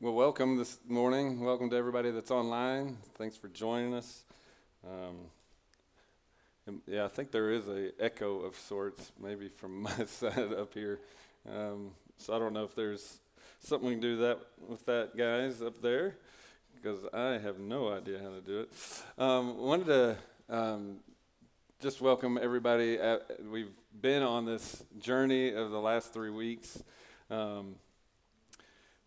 Well, welcome this morning. Welcome to everybody that's online. Thanks for joining us. Um, yeah, I think there is a echo of sorts, maybe from my side up here. Um, so I don't know if there's something we can do that with that, guys, up there, because I have no idea how to do it. Um, wanted to um, just welcome everybody. At, we've been on this journey of the last three weeks. Um,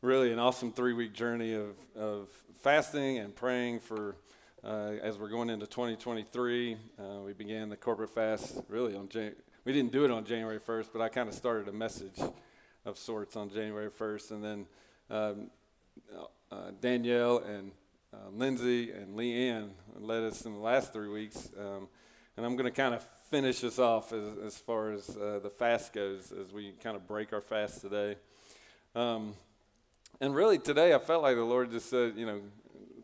really an awesome three week journey of, of fasting and praying for uh, as we're going into 2023. Uh, we began the corporate fast really on Jan- we didn't do it on January 1st, but I kind of started a message of sorts on January 1st, and then um, uh, Danielle and uh, Lindsay and Leanne led us in the last three weeks, um, and I'm going to kind of finish us off as, as far as uh, the fast goes as we kind of break our fast today. Um, and really, today I felt like the Lord just said, you know,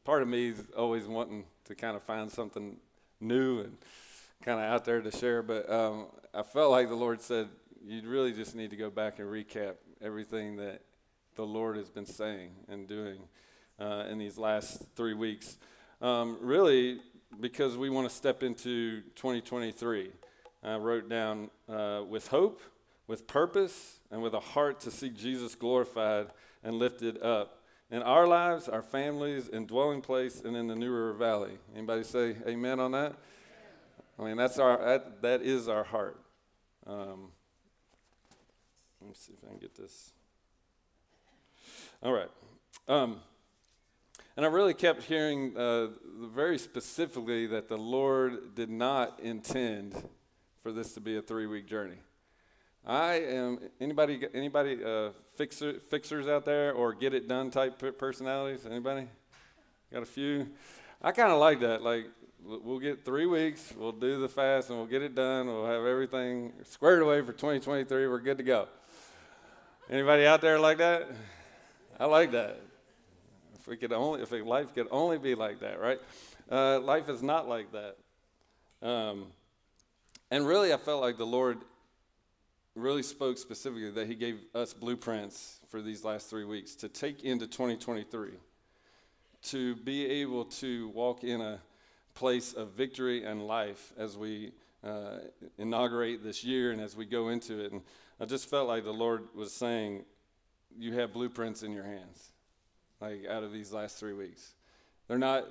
part of me is always wanting to kind of find something new and kind of out there to share. But um, I felt like the Lord said, you really just need to go back and recap everything that the Lord has been saying and doing uh, in these last three weeks. Um, really, because we want to step into 2023. I wrote down uh, with hope, with purpose, and with a heart to see Jesus glorified and lifted up in our lives, our families, and dwelling place, and in the New River Valley. Anybody say amen on that? I mean, that's our that, that is our heart. Um, let me see if I can get this. All right. Um, and I really kept hearing uh, very specifically that the Lord did not intend for this to be a three week journey. I am anybody anybody uh, fixer, fixers out there or get it done type personalities. Anybody got a few? I kind of like that. Like we'll get three weeks, we'll do the fast, and we'll get it done. We'll have everything squared away for 2023. We're good to go. Anybody out there like that? I like that. If we could only, if life could only be like that, right? Uh, life is not like that. Um, and really, I felt like the Lord really spoke specifically that he gave us blueprints for these last three weeks to take into 2023, to be able to walk in a place of victory and life as we uh, inaugurate this year and as we go into it. And I just felt like the Lord was saying, You have blueprints in your hands, like out of these last three weeks. They're not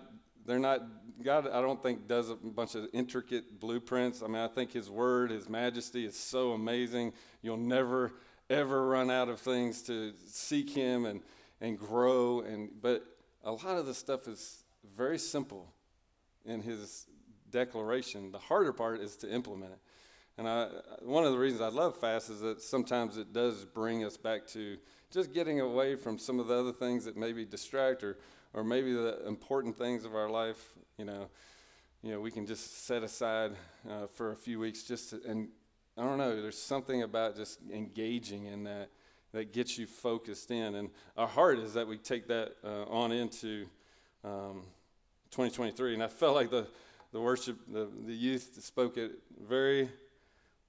they're not god i don't think does a bunch of intricate blueprints. I mean i think his word his majesty is so amazing. You'll never ever run out of things to seek him and and grow. And but a lot of the stuff is very simple in his declaration. The harder part is to implement it. And I, one of the reasons I love fast is that sometimes it does bring us back to just getting away from some of the other things that maybe distract or or maybe the important things of our life, you know, you know, we can just set aside uh, for a few weeks just to, and I don't know, there's something about just engaging in that that gets you focused in. And our heart is that we take that uh, on into um, 2023. And I felt like the, the worship, the, the youth spoke it very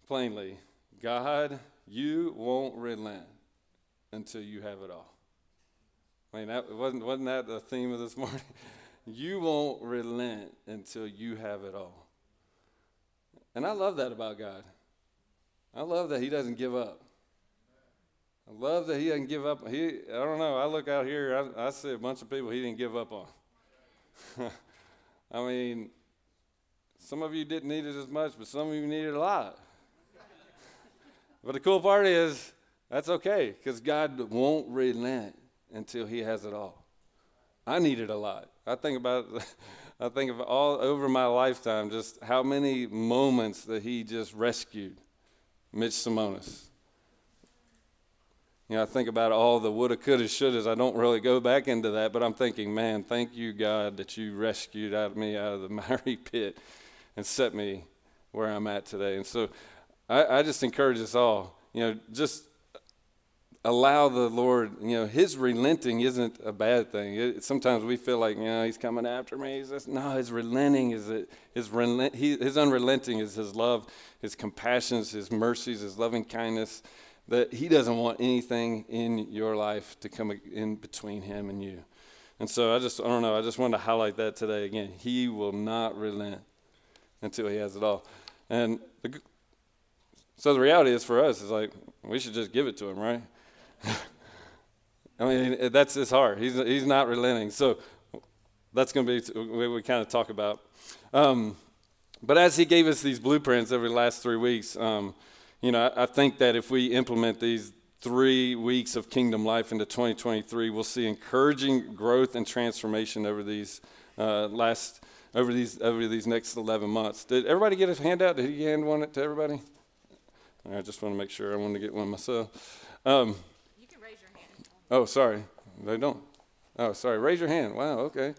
plainly God, you won't relent until you have it all. I mean, that wasn't, wasn't that the theme of this morning? you won't relent until you have it all. And I love that about God. I love that He doesn't give up. I love that He doesn't give up. He, I don't know. I look out here, I, I see a bunch of people He didn't give up on. I mean, some of you didn't need it as much, but some of you needed a lot. but the cool part is, that's okay, because God won't relent until he has it all. I need it a lot. I think about I think of all over my lifetime just how many moments that he just rescued Mitch Simonis. You know, I think about all the woulda, coulda, shouldas. I don't really go back into that, but I'm thinking, man, thank you, God, that you rescued out of me out of the miry pit and set me where I'm at today. And so I, I just encourage us all, you know, just allow the Lord, you know, His relenting isn't a bad thing. It, sometimes we feel like, you know, He's coming after me. He's just, no, His relenting is it. His, relent, he, his unrelenting is His love, His compassions, His mercies, His loving kindness. that He doesn't want anything in your life to come in between Him and you. And so I just, I don't know, I just wanted to highlight that today. Again, He will not relent until He has it all. And the, so the reality is for us is like, we should just give it to Him, right? I mean, that's his heart. He's, he's not relenting. So that's going to be what we kind of talk about. Um, but as he gave us these blueprints over the last three weeks, um, you know, I, I, think that if we implement these three weeks of kingdom life into 2023, we'll see encouraging growth and transformation over these uh, last over these over these next 11 months. Did everybody get a handout? Did he hand one to everybody? I just want to make sure. I want to get one myself. Um, you can raise your hand. Oh, sorry, they don't. Oh, sorry. Raise your hand. Wow. Okay.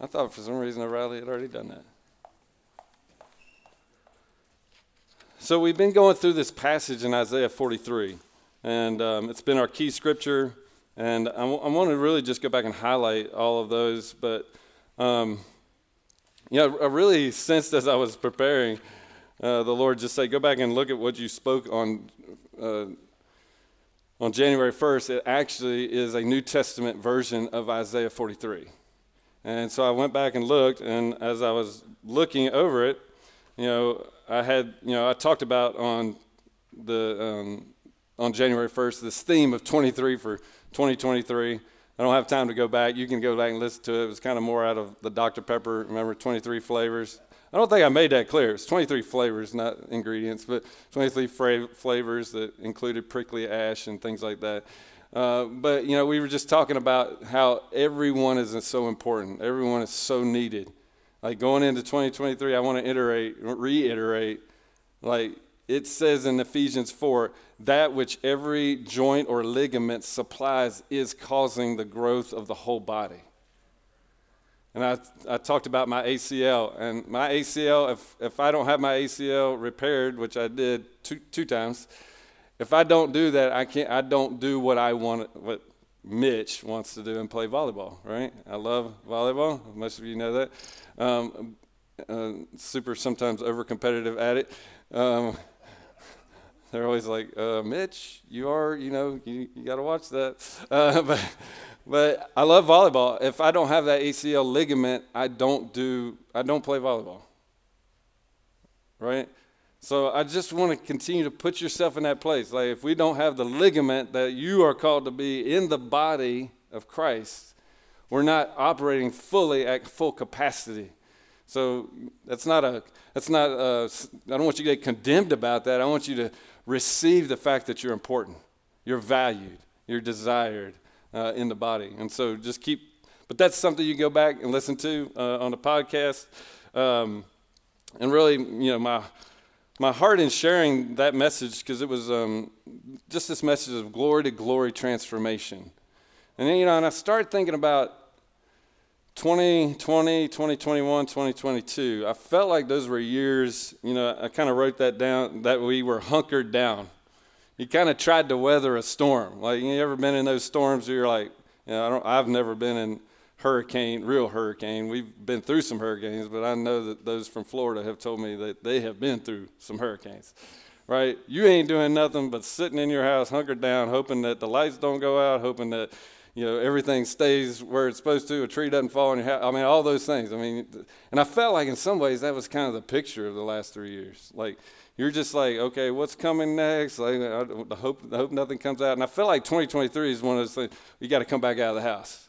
I thought for some reason O'Reilly had already done that. So we've been going through this passage in Isaiah 43, and um, it's been our key scripture. And I, w- I want to really just go back and highlight all of those. But, um, you know, I really sensed as I was preparing, uh, the Lord just say, go back and look at what you spoke on uh, on January 1st. It actually is a New Testament version of Isaiah 43. And so I went back and looked, and as I was looking over it, you know, I had, you know, I talked about on the um, on January 1st this theme of 23 for 2023. I don't have time to go back. You can go back and listen to it. It was kind of more out of the Dr. Pepper. Remember, 23 flavors. I don't think I made that clear. It's 23 flavors, not ingredients, but 23 fra- flavors that included prickly ash and things like that. Uh, but you know, we were just talking about how everyone is so important. Everyone is so needed. Like going into 2023, I want to iterate, reiterate, like it says in Ephesians 4, that which every joint or ligament supplies is causing the growth of the whole body. And I, I talked about my ACL, and my ACL, if, if I don't have my ACL repaired, which I did two, two times, if I don't do that, I can't. I don't do what I want. What Mitch wants to do and play volleyball. Right? I love volleyball. Most of you know that. Um, uh, super sometimes over competitive at it. Um, they're always like, uh, Mitch, you are, you know, you, you got to watch that. Uh, but, but I love volleyball. If I don't have that ACL ligament, I don't do, I don't play volleyball. Right? So I just want to continue to put yourself in that place. Like if we don't have the ligament that you are called to be in the body of Christ, we're not operating fully at full capacity. So that's not a that's not a, I don't want you to get condemned about that. I want you to receive the fact that you're important, you're valued, you're desired uh, in the body. And so just keep. But that's something you go back and listen to uh, on the podcast. Um, and really, you know, my my heart in sharing that message because it was um, just this message of glory to glory transformation. And then, you know, and I started thinking about 2020, 2021, 2022. I felt like those were years, you know, I kind of wrote that down, that we were hunkered down. You kind of tried to weather a storm. Like, you ever been in those storms where you're like, you know, I don't, I've never been in hurricane, real hurricane. We've been through some hurricanes, but I know that those from Florida have told me that they have been through some hurricanes. Right? You ain't doing nothing but sitting in your house, hunkered down, hoping that the lights don't go out, hoping that you know everything stays where it's supposed to, a tree doesn't fall in your house. I mean, all those things. I mean, and I felt like in some ways that was kind of the picture of the last three years. Like you're just like, okay, what's coming next? Like, I hope, I hope nothing comes out. And I feel like 2023 is one of those things you got to come back out of the house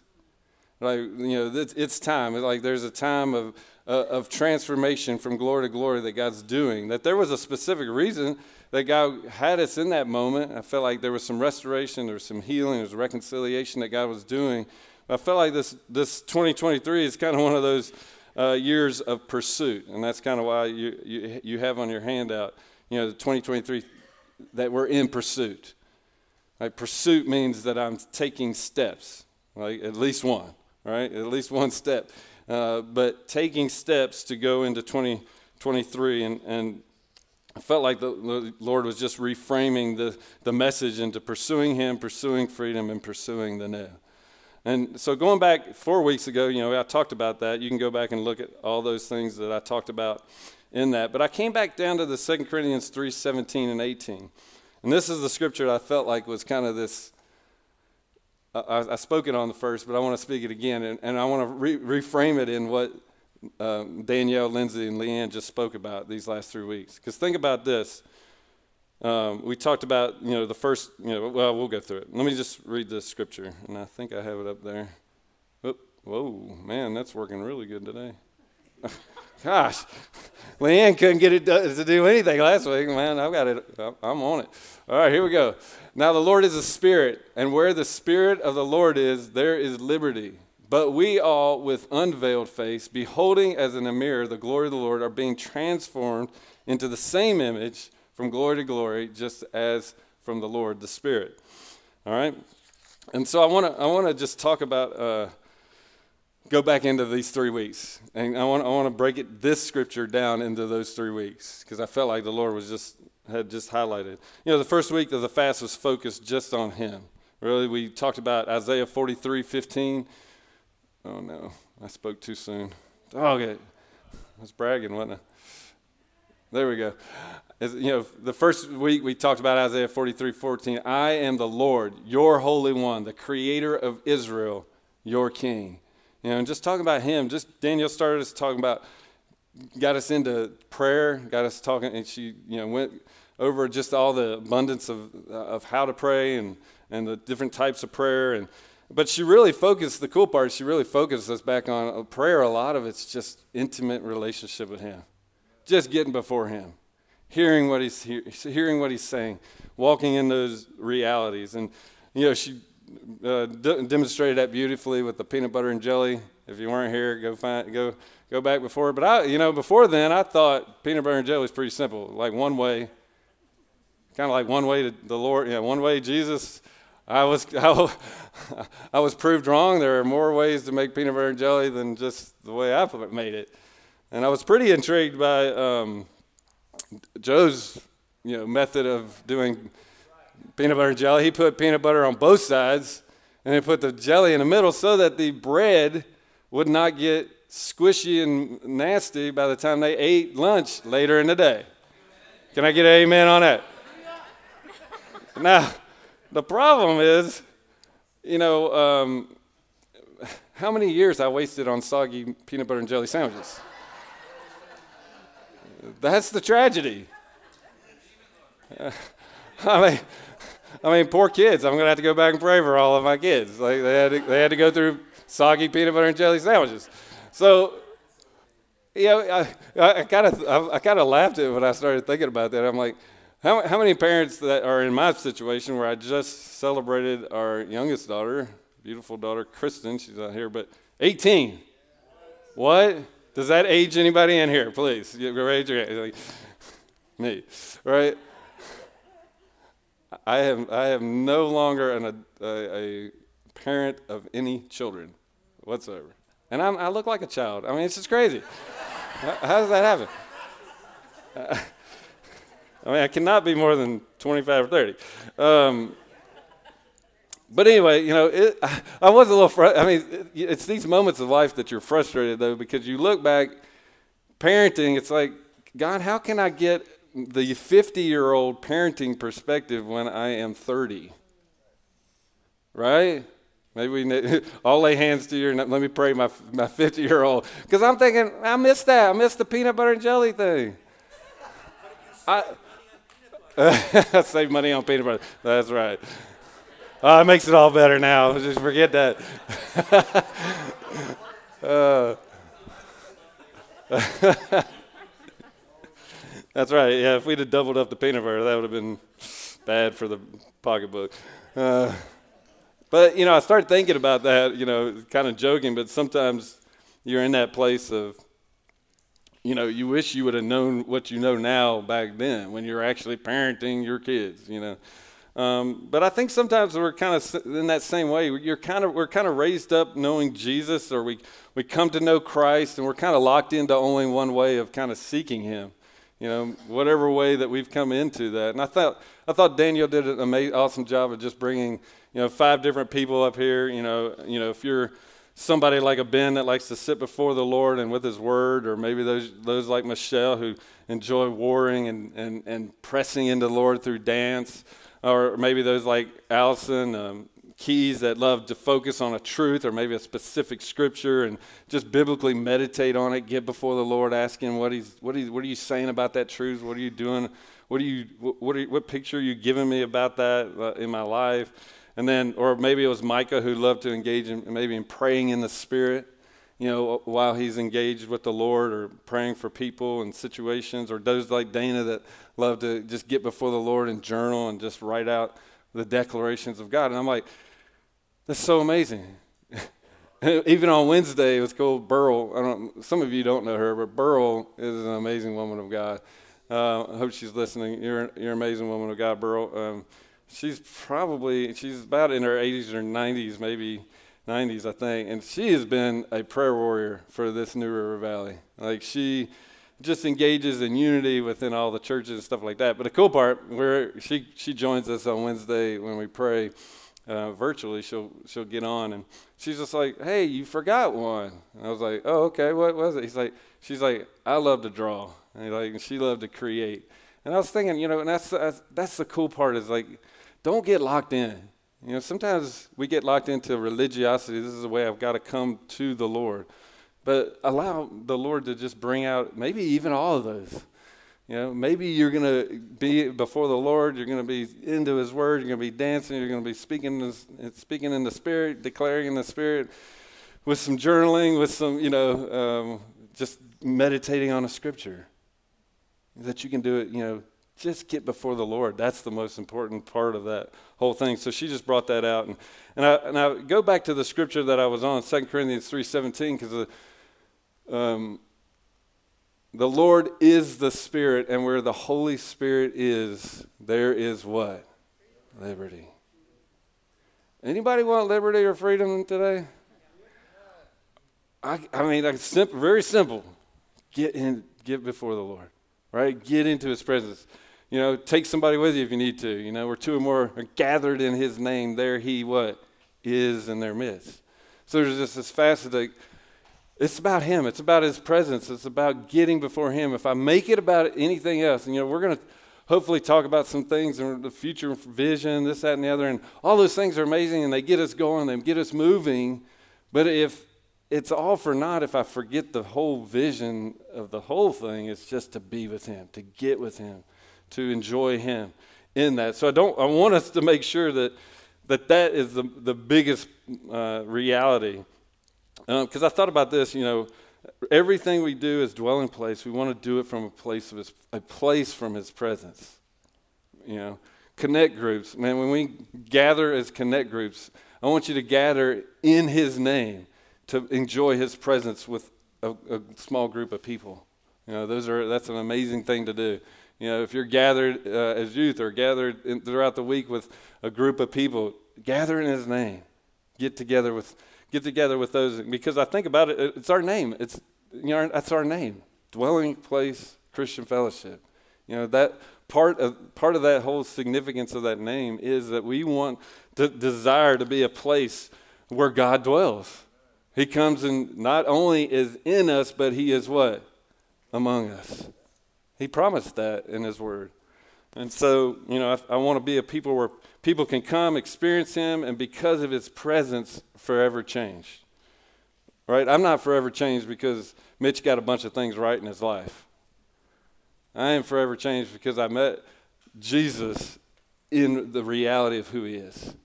like, you know, it's, it's time. It's like there's a time of, uh, of transformation from glory to glory that God's doing. That there was a specific reason that God had us in that moment. I felt like there was some restoration, there was some healing, there was reconciliation that God was doing. But I felt like this, this 2023 is kind of one of those uh, years of pursuit. And that's kind of why you, you, you have on your handout, you know, the 2023 that we're in pursuit. Like pursuit means that I'm taking steps, like at least one right? At least one step. Uh, but taking steps to go into 2023, and, and I felt like the, the, Lord was just reframing the, the message into pursuing Him, pursuing freedom, and pursuing the new. And so going back four weeks ago, you know, I talked about that. You can go back and look at all those things that I talked about in that. But I came back down to the 2 Corinthians 3 17 and 18. And this is the scripture I felt like was kind of this. I, I spoke it on the first, but I want to speak it again, and, and I want to re- reframe it in what um, Danielle, Lindsay, and Leanne just spoke about these last three weeks. Because think about this. Um, we talked about, you know, the first, you know, well, we'll go through it. Let me just read the scripture, and I think I have it up there. Oop, whoa, man, that's working really good today. Gosh, Leanne couldn't get it to do anything last week. Man, I've got it. I'm on it. All right, here we go. Now, the Lord is a spirit, and where the spirit of the Lord is, there is liberty. But we all, with unveiled face, beholding as in a mirror the glory of the Lord, are being transformed into the same image from glory to glory, just as from the Lord, the Spirit. All right? And so I want to I wanna just talk about. Uh, go back into these three weeks. And I want, I want to break it, this scripture down into those three weeks because I felt like the Lord was just, had just highlighted. You know, the first week of the fast was focused just on Him. Really, we talked about Isaiah 43 15. Oh, no, I spoke too soon. Oh, okay. I was bragging, wasn't I? There we go. As, you know, the first week we talked about Isaiah 43 14. I am the Lord, your Holy One, the Creator of Israel, your King. You know, and just talking about him, just Danielle started us talking about, got us into prayer, got us talking, and she, you know, went over just all the abundance of, uh, of how to pray and, and the different types of prayer. And, but she really focused, the cool part, she really focused us back on prayer. A lot of it's just intimate relationship with him, just getting before him, hearing what he's, hearing what he's saying, walking in those realities. And, you know, she uh, d- demonstrated that beautifully with the peanut butter and jelly. If you weren't here, go find go go back before. But I, you know, before then, I thought peanut butter and jelly was pretty simple, like one way, kind of like one way to the Lord. Yeah, one way Jesus. I was I, I was proved wrong. There are more ways to make peanut butter and jelly than just the way I made it, and I was pretty intrigued by um, Joe's you know method of doing peanut butter and jelly. He put peanut butter on both sides and he put the jelly in the middle so that the bread would not get squishy and nasty by the time they ate lunch later in the day. Can I get an amen on that? now, the problem is, you know, um, how many years I wasted on soggy peanut butter and jelly sandwiches? That's the tragedy. I mean, I mean, poor kids. I'm going to have to go back and pray for all of my kids. Like they had to, they had to go through soggy peanut butter and jelly sandwiches. So, you know, I kind of I, kind of laughed at it when I started thinking about that. I'm like, how, how many parents that are in my situation where I just celebrated our youngest daughter, beautiful daughter Kristen, she's not here, but 18. What? Does that age anybody in here? Please, raise your hand. Me, right? I have, I have no longer an, a, a parent of any children whatsoever. And I'm, i look like a child. I mean, it's just crazy. How does that happen? I mean, I cannot be more than 25 or 30. Um, but anyway, you know, it, I was a little. Fr- I mean, it, it's these moments of life that you're frustrated though, because you look back, parenting. It's like, God, how can I get the 50 year old parenting perspective when I am 30. Right? Maybe we all lay hands to you and let me pray my, my 50 year old. Because I'm thinking, I missed that. I missed the peanut butter and jelly thing. I save money on peanut butter. That's right. Oh, it makes it all better now. Just forget that. uh, that's right. Yeah, if we'd have doubled up the peanut butter, that would have been bad for the pocketbook. Uh, but, you know, I started thinking about that, you know, kind of joking, but sometimes you're in that place of, you know, you wish you would have known what you know now back then when you're actually parenting your kids, you know. Um, but I think sometimes we're kind of in that same way. You're kind of we're kind of raised up knowing Jesus, or we we come to know Christ, and we're kind of locked into only one way of kind of seeking Him you know, whatever way that we've come into that. And I thought, I thought Danielle did an amazing, awesome job of just bringing, you know, five different people up here. You know, you know, if you're somebody like a Ben that likes to sit before the Lord and with his word, or maybe those, those like Michelle who enjoy warring and, and, and pressing into the Lord through dance, or maybe those like Allison, um, keys that love to focus on a truth or maybe a specific scripture and just biblically meditate on it, get before the Lord, asking what he's what he's what are you saying about that truth? What are you doing? What are you what are you, what picture are you giving me about that uh, in my life? And then, or maybe it was Micah who loved to engage in maybe in praying in the Spirit, you know, while he's engaged with the Lord or praying for people and situations, or those like Dana that love to just get before the Lord and journal and just write out the declarations of God. And I'm like, that's so amazing. Even on Wednesday, it was called Burl. I don't, some of you don't know her, but Burl is an amazing woman of God. Uh, I hope she's listening. You're, you're an amazing woman of God, Burl. Um, she's probably, she's about in her 80s or 90s, maybe 90s, I think. And she has been a prayer warrior for this New River Valley. Like she just engages in unity within all the churches and stuff like that. But the cool part, where she, she joins us on Wednesday when we pray uh, virtually, she'll she'll get on and she's just like, "Hey, you forgot one." And I was like, "Oh, okay. What was it?" He's like, "She's like, I love to draw, and like, she loved to create." And I was thinking, you know, and that's that's, that's the cool part is like, don't get locked in. You know, sometimes we get locked into religiosity. This is the way I've got to come to the Lord, but allow the Lord to just bring out maybe even all of those. You know, maybe you're going to be before the Lord. You're going to be into His Word. You're going to be dancing. You're going to be speaking, in, speaking in the Spirit, declaring in the Spirit, with some journaling, with some, you know, um, just meditating on a Scripture. That you can do it, you know, just get before the Lord. That's the most important part of that whole thing. So she just brought that out, and and I and I go back to the Scripture that I was on, 2 Corinthians three seventeen, because um, the Lord is the Spirit, and where the Holy Spirit is, there is what? Liberty. Anybody want liberty or freedom today? I, I mean, like simple, very simple. Get in, get before the Lord, right? Get into His presence. You know, take somebody with you if you need to. You know, where two or more are gathered in His name, there He what is in their midst. So there's just this that it's about Him. It's about His presence. It's about getting before Him. If I make it about anything else, and you know, we're going to hopefully talk about some things in the future vision, this, that, and the other, and all those things are amazing and they get us going, they get us moving. But if it's all for naught if I forget the whole vision of the whole thing, it's just to be with Him, to get with Him, to enjoy Him in that. So I don't. I want us to make sure that that that is the the biggest uh, reality because um, I thought about this, you know, everything we do is dwelling place. We want to do it from a place of his, a place from His presence. You know, connect groups, man. When we gather as connect groups, I want you to gather in His name to enjoy His presence with a, a small group of people. You know, those are that's an amazing thing to do. You know, if you're gathered uh, as youth or gathered in, throughout the week with a group of people, gather in His name. Get together with get together with those because I think about it, it's our name. It's you know that's our name, dwelling place Christian Fellowship. You know that part of part of that whole significance of that name is that we want to desire to be a place where God dwells. He comes and not only is in us, but He is what among us. He promised that in His Word, and so you know I, I want to be a people where People can come, experience Him, and because of His presence, forever changed. Right? I'm not forever changed because Mitch got a bunch of things right in his life. I am forever changed because I met Jesus in the reality of who He is.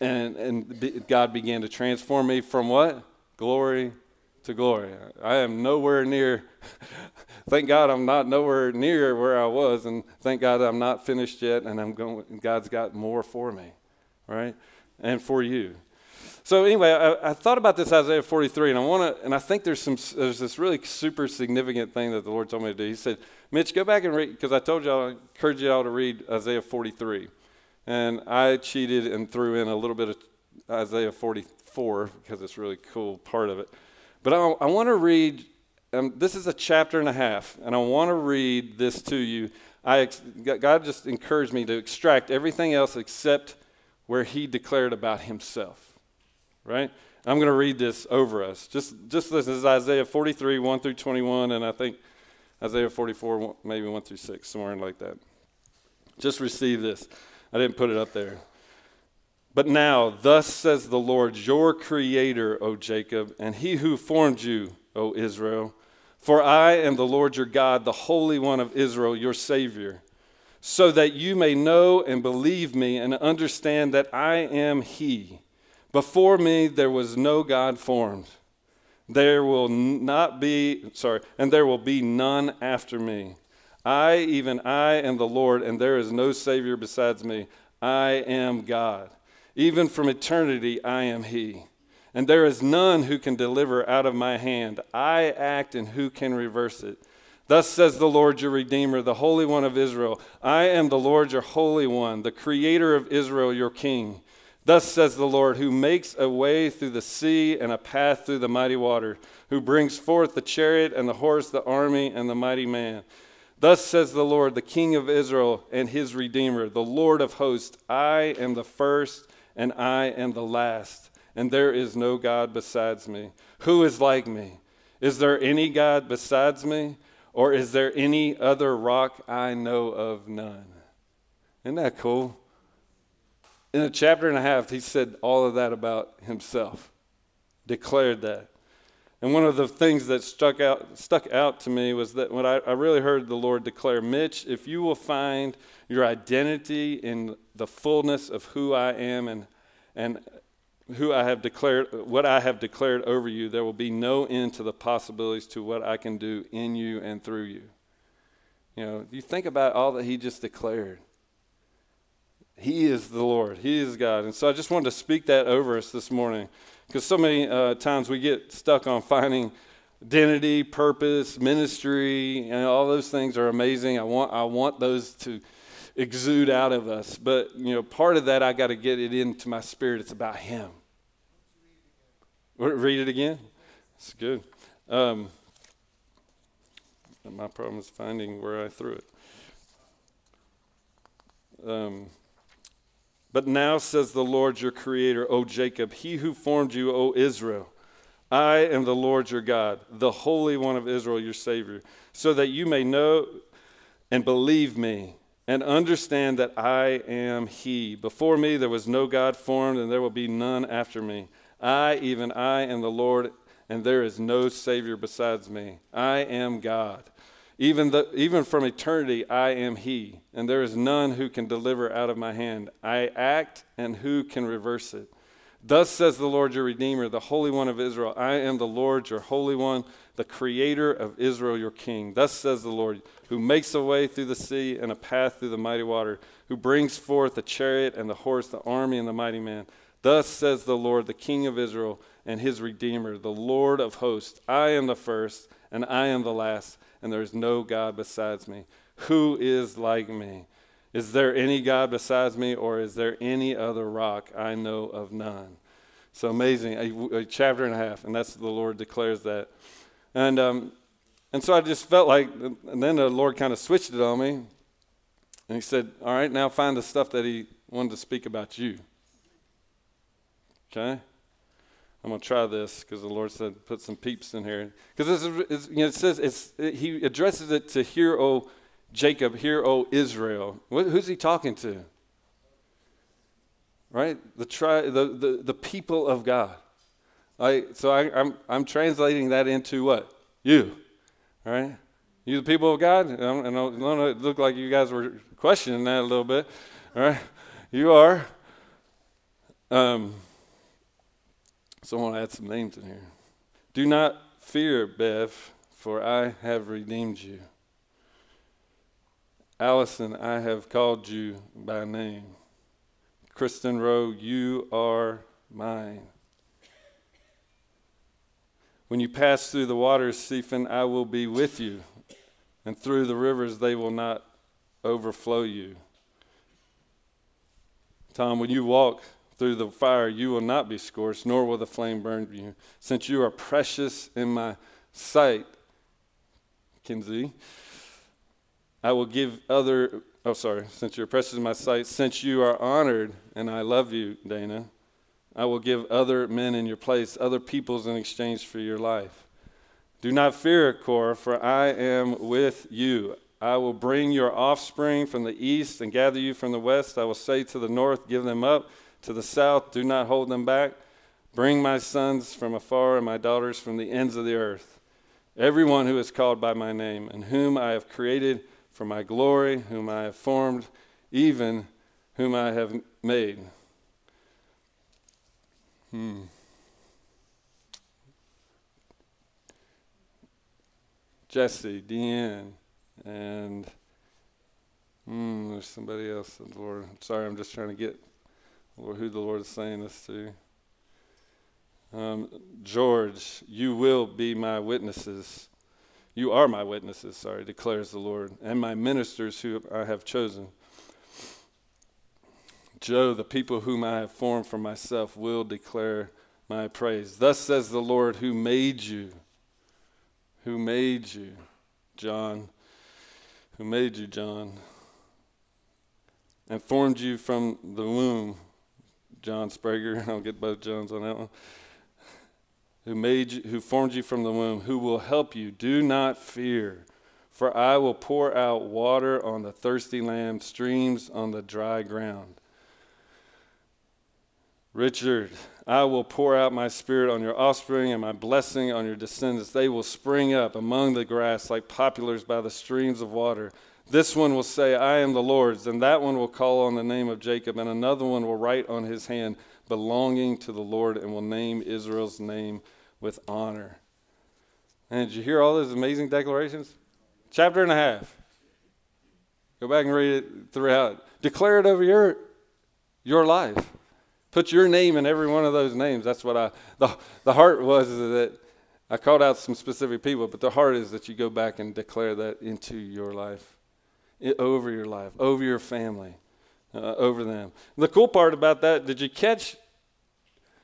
And, and God began to transform me from what? Glory to glory. I am nowhere near, thank God I'm not nowhere near where I was, and thank God I'm not finished yet, and I'm going, God's got more for me, right? And for you. So anyway, I, I thought about this Isaiah 43, and I want to, and I think there's some, there's this really super significant thing that the Lord told me to do. He said, Mitch, go back and read, because I told y'all, I encourage y'all to read Isaiah 43. And I cheated and threw in a little bit of Isaiah 44 because it's a really cool part of it. But I, I want to read, um, this is a chapter and a half, and I want to read this to you. I, God just encouraged me to extract everything else except where He declared about Himself. right? I'm going to read this over us. Just, just listen. This is Isaiah 43, 1 through 21, and I think Isaiah 44, maybe 1 through 6, somewhere like that. Just receive this. I didn't put it up there. But now, thus says the Lord, your creator, O Jacob, and he who formed you, O Israel. For I am the Lord your God, the Holy One of Israel, your Savior, so that you may know and believe me and understand that I am He. Before me there was no God formed. There will not be, sorry, and there will be none after me. I, even I, am the Lord, and there is no Savior besides me. I am God. Even from eternity, I am He. And there is none who can deliver out of my hand. I act, and who can reverse it? Thus says the Lord your Redeemer, the Holy One of Israel I am the Lord your Holy One, the Creator of Israel, your King. Thus says the Lord, who makes a way through the sea and a path through the mighty water, who brings forth the chariot and the horse, the army and the mighty man. Thus says the Lord, the King of Israel and his Redeemer, the Lord of hosts I am the first and I am the last, and there is no God besides me. Who is like me? Is there any God besides me? Or is there any other rock I know of? None. Isn't that cool? in a chapter and a half, he said all of that about himself, declared that. And one of the things that stuck out, stuck out to me was that when I, I really heard the Lord declare, Mitch, if you will find your identity in the fullness of who I am and, and who I have declared, what I have declared over you, there will be no end to the possibilities to what I can do in you and through you. You know, you think about all that he just declared. He is the Lord. He is God. And so I just wanted to speak that over us this morning because so many uh, times we get stuck on finding identity, purpose, ministry, and all those things are amazing. I want, I want those to exude out of us. But, you know, part of that, I got to get it into my spirit. It's about Him. Read it again. It's good. Um, my problem is finding where I threw it. Um, but now says the Lord your Creator, O Jacob, He who formed you, O Israel. I am the Lord your God, the Holy One of Israel, your Savior, so that you may know and believe me and understand that I am He. Before me there was no God formed, and there will be none after me. I, even I, am the Lord, and there is no Savior besides me. I am God. Even, the, even from eternity, I am He, and there is none who can deliver out of my hand. I act, and who can reverse it? Thus says the Lord your Redeemer, the Holy One of Israel I am the Lord your Holy One, the Creator of Israel your King. Thus says the Lord, who makes a way through the sea and a path through the mighty water, who brings forth the chariot and the horse, the army and the mighty man. Thus says the Lord, the King of Israel and his Redeemer, the Lord of hosts I am the first, and I am the last and there is no God besides me. Who is like me? Is there any God besides me, or is there any other rock? I know of none. So amazing, a, a chapter and a half, and that's the Lord declares that. And um, and so I just felt like, and then the Lord kind of switched it on me, and He said, "All right, now find the stuff that He wanted to speak about you." Okay. I'm going to try this because the Lord said put some peeps in here. Because you know, it says it's, it, he addresses it to hear, O Jacob, hear, O Israel. What, who's he talking to? Right? The, tri- the, the, the people of God. I, so I, I'm, I'm translating that into what? You. All right? You the people of God? I know it looked like you guys were questioning that a little bit. All right? You are. Um, so I want to add some names in here. Do not fear, Bev, for I have redeemed you. Allison, I have called you by name. Kristen Rowe, you are mine. When you pass through the waters, Stephen, I will be with you, and through the rivers they will not overflow you. Tom, when you walk through the fire, you will not be scorched, nor will the flame burn you. Since you are precious in my sight, Kinsey, I will give other, oh, sorry, since you're precious in my sight, since you are honored and I love you, Dana, I will give other men in your place, other peoples in exchange for your life. Do not fear, Korah, for I am with you. I will bring your offspring from the east and gather you from the west. I will say to the north, Give them up. To the south, do not hold them back. Bring my sons from afar and my daughters from the ends of the earth. Everyone who is called by my name, and whom I have created for my glory, whom I have formed, even whom I have made. Hmm. Jesse, Deanne, and hmm, there's somebody else. The Lord, sorry, I'm just trying to get who the Lord is saying this to. Um, George, you will be my witnesses. You are my witnesses, sorry, declares the Lord, and my ministers who I have chosen. Joe, the people whom I have formed for myself will declare my praise. Thus says the Lord who made you. Who made you, John? Who made you, John? And formed you from the womb, John Sprager. I'll get both Johns on that one. Who made you, who formed you from the womb, who will help you. Do not fear, for I will pour out water on the thirsty land, streams on the dry ground. Richard, I will pour out my spirit on your offspring and my blessing on your descendants. They will spring up among the grass like poplars by the streams of water. This one will say, I am the Lord's, and that one will call on the name of Jacob, and another one will write on his hand, belonging to the Lord, and will name Israel's name with honor. And did you hear all those amazing declarations? Chapter and a half. Go back and read it throughout. Declare it over your, your life. Put your name in every one of those names. That's what I, the, the heart was that I called out some specific people, but the heart is that you go back and declare that into your life, over your life, over your family, uh, over them. The cool part about that, did you catch,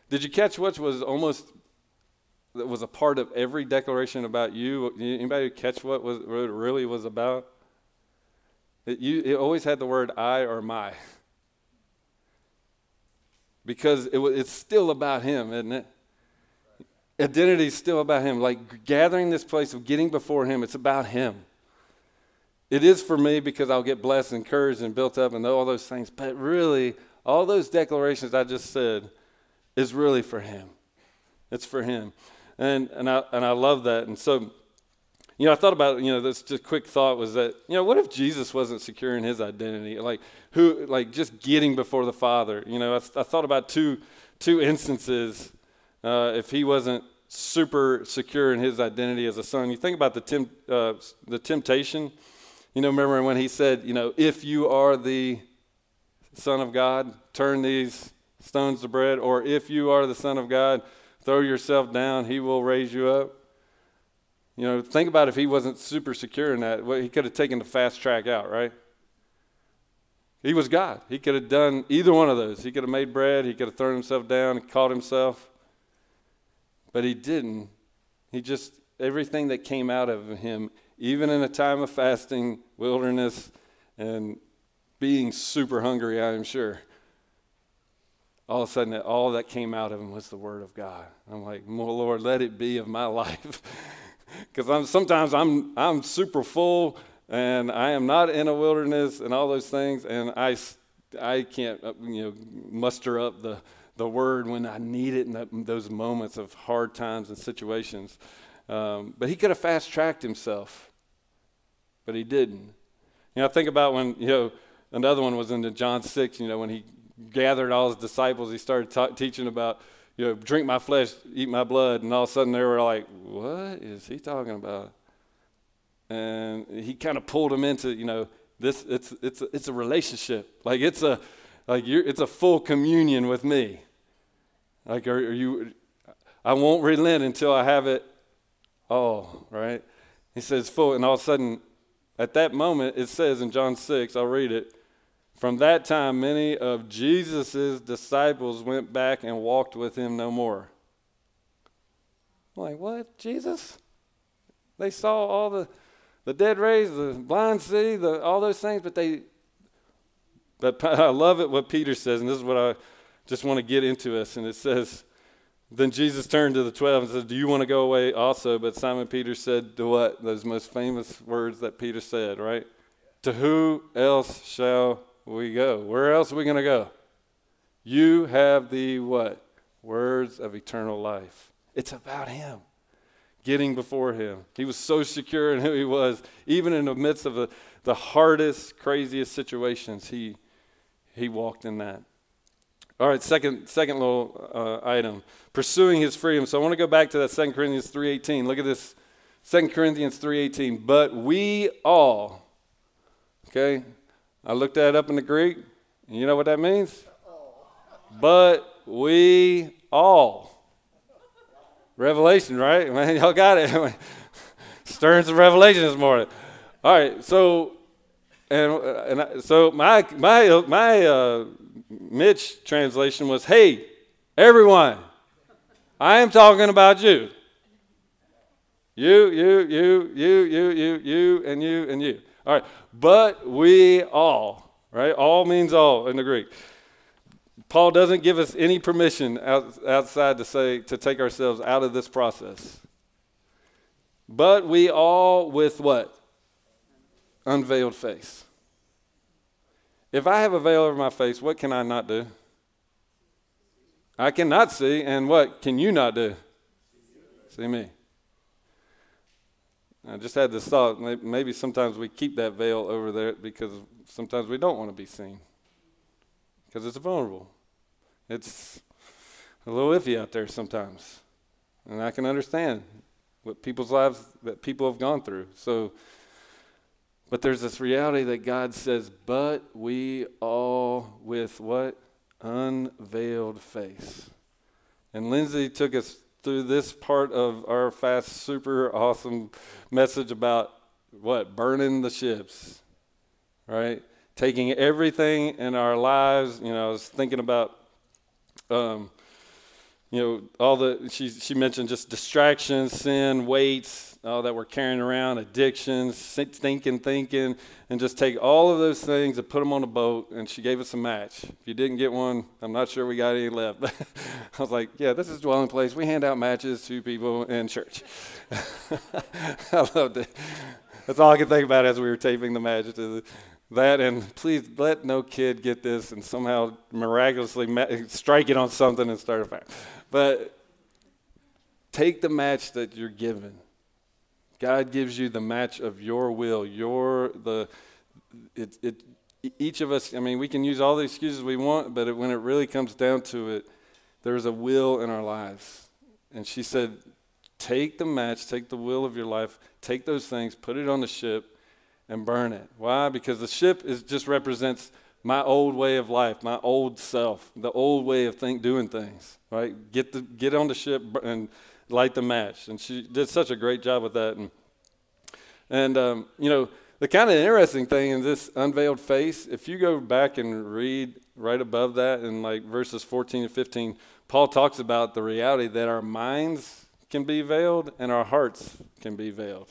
did you catch what was almost, that was a part of every declaration about you? Anybody catch what, was, what it really was about? It, you, it always had the word I or my because it, it's still about Him, isn't it? Identity is still about Him. Like gathering this place of getting before Him, it's about Him. It is for me because I'll get blessed, and encouraged, and built up, and all those things. But really, all those declarations I just said is really for Him. It's for Him. And, and, I, and I love that. And so, you know, I thought about, you know, this just quick thought was that, you know, what if Jesus wasn't secure in his identity? Like, who, like, just getting before the Father? You know, I, I thought about two, two instances uh, if he wasn't super secure in his identity as a son. You think about the, temp, uh, the temptation. You know, remember when he said, you know, if you are the Son of God, turn these stones to bread, or if you are the Son of God, throw yourself down, he will raise you up. You know, think about if he wasn't super secure in that. Well, he could have taken the fast track out, right? He was God. He could have done either one of those. He could have made bread. He could have thrown himself down and caught himself. But he didn't. He just, everything that came out of him, even in a time of fasting, wilderness, and being super hungry, I am sure, all of a sudden, all that came out of him was the Word of God. I'm like, Lord, let it be of my life. Because I'm sometimes I'm I'm super full and I am not in a wilderness and all those things, and I I can't uh, you know muster up the the word when I need it in that, those moments of hard times and situations. Um, but he could have fast tracked himself, but he didn't. You know, I think about when you know another one was in John six. You know, when he gathered all his disciples, he started ta- teaching about you know, drink my flesh, eat my blood. And all of a sudden they were like, what is he talking about? And he kind of pulled them into, you know, this, it's, it's, a, it's a relationship. Like it's a, like you're, it's a full communion with me. Like, are, are you, I won't relent until I have it all, right? He says full. And all of a sudden, at that moment, it says in John 6, I'll read it. From that time, many of Jesus' disciples went back and walked with him no more. I'm like, what? Jesus? They saw all the, the dead raised, the blind see, the, all those things, but they, but I love it what Peter says, and this is what I just want to get into us. And it says, Then Jesus turned to the twelve and said, Do you want to go away also? But Simon Peter said, To what? Those most famous words that Peter said, right? To who else shall we go? Where else are we going to go? You have the what? Words of eternal life. It's about him getting before him. He was so secure in who he was, even in the midst of the, the hardest, craziest situations, he, he walked in that. All right, second, second little uh, item, pursuing his freedom. So I want to go back to that 2 Corinthians 3.18. Look at this, 2 Corinthians 3.18. But we all, okay, I looked that up in the Greek, and you know what that means? But we all. Revelation, right? Man, y'all got it. Stirring some revelation this morning. All right, so and and I, so my my my uh, Mitch translation was, "Hey, everyone, I am talking about you. You, you, you, you, you, you, you, and you, and you. All right, but we all, right? All means all in the Greek. Paul doesn't give us any permission out, outside to say to take ourselves out of this process. But we all with what? Unveiled face. If I have a veil over my face, what can I not do? I cannot see, and what can you not do? See me. I just had this thought. Maybe sometimes we keep that veil over there because sometimes we don't want to be seen because it's vulnerable. It's a little iffy out there sometimes. And I can understand what people's lives that people have gone through. So, but there's this reality that God says, but we all with what? Unveiled face. And Lindsay took us through this part of our fast, super awesome message about what? Burning the ships, right? Taking everything in our lives. You know, I was thinking about um, you know, all the, she, she mentioned just distractions, sin, weights, all that we're carrying around, addictions, thinking, thinking, and just take all of those things and put them on a boat. And she gave us a match. If you didn't get one, I'm not sure we got any left. But I was like, yeah, this is a dwelling place. We hand out matches to people in church. I loved it. That's all I could think about as we were taping the match to that and please let no kid get this and somehow miraculously ma- strike it on something and start a fire. But take the match that you're given. God gives you the match of your will. Your the it, it each of us. I mean, we can use all the excuses we want, but it, when it really comes down to it, there's a will in our lives. And she said, take the match, take the will of your life, take those things, put it on the ship, and burn it. Why? Because the ship is just represents my old way of life, my old self, the old way of think doing things. Right? Get the get on the ship and light the match. And she did such a great job with that. And and um, you know the kind of interesting thing in this unveiled face, if you go back and read right above that in like verses 14 and 15, Paul talks about the reality that our minds can be veiled and our hearts can be veiled.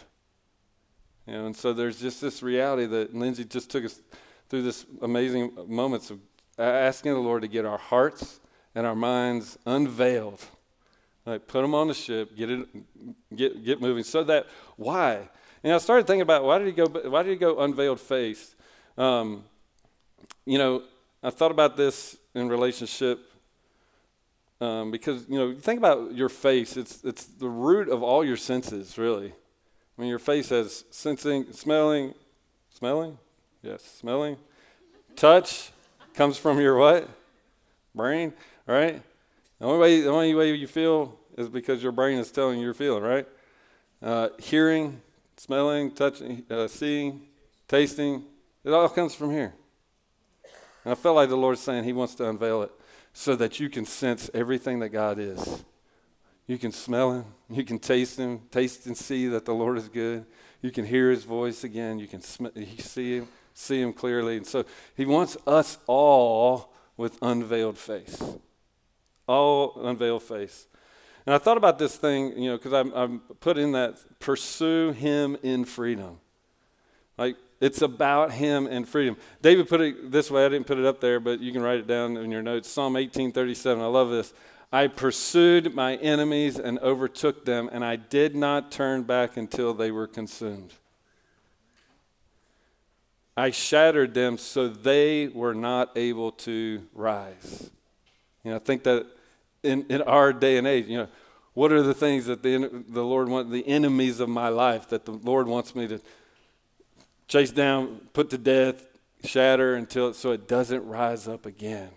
You know, and so there's just this reality that Lindsay just took us through this amazing moments of asking the Lord to get our hearts and our minds unveiled. Like put them on the ship, get it, get get moving. So that why? And I started thinking about why did he go? Why did he go unveiled face? Um, you know, I thought about this in relationship um, because you know, think about your face. It's it's the root of all your senses, really. I mean, your face has sensing, smelling, smelling? Yes, smelling. Touch comes from your what? Brain, right? The only way, the only way you feel is because your brain is telling you you're feeling, right? Uh, hearing, smelling, touching, uh, seeing, tasting, it all comes from here. And I felt like the Lord's saying He wants to unveil it so that you can sense everything that God is. You can smell him. You can taste him. Taste and see that the Lord is good. You can hear his voice again. You can sm- see him, see him clearly. And so he wants us all with unveiled face. All unveiled face. And I thought about this thing, you know, because I'm, I'm put in that pursue him in freedom. Like, It's about him and freedom. David put it this way. I didn't put it up there, but you can write it down in your notes. Psalm 18:37. I love this. I pursued my enemies and overtook them, and I did not turn back until they were consumed. I shattered them so they were not able to rise. You know, I think that in, in our day and age, you know, what are the things that the, the Lord wants, the enemies of my life that the Lord wants me to chase down, put to death, shatter until so it doesn't rise up again?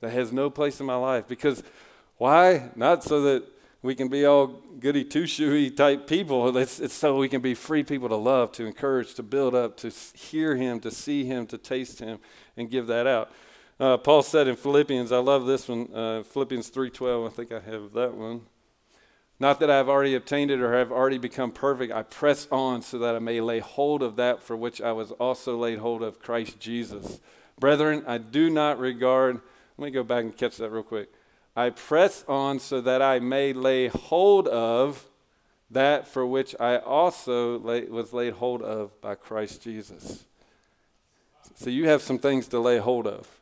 That has no place in my life. Because why? Not so that we can be all goody two shoey type people. It's, it's so we can be free people to love, to encourage, to build up, to hear Him, to see Him, to taste Him, and give that out. Uh, Paul said in Philippians, I love this one, uh, Philippians 3.12, I think I have that one. Not that I have already obtained it or have already become perfect. I press on so that I may lay hold of that for which I was also laid hold of Christ Jesus. Brethren, I do not regard, let me go back and catch that real quick. I press on so that I may lay hold of that for which I also lay, was laid hold of by Christ Jesus. So you have some things to lay hold of.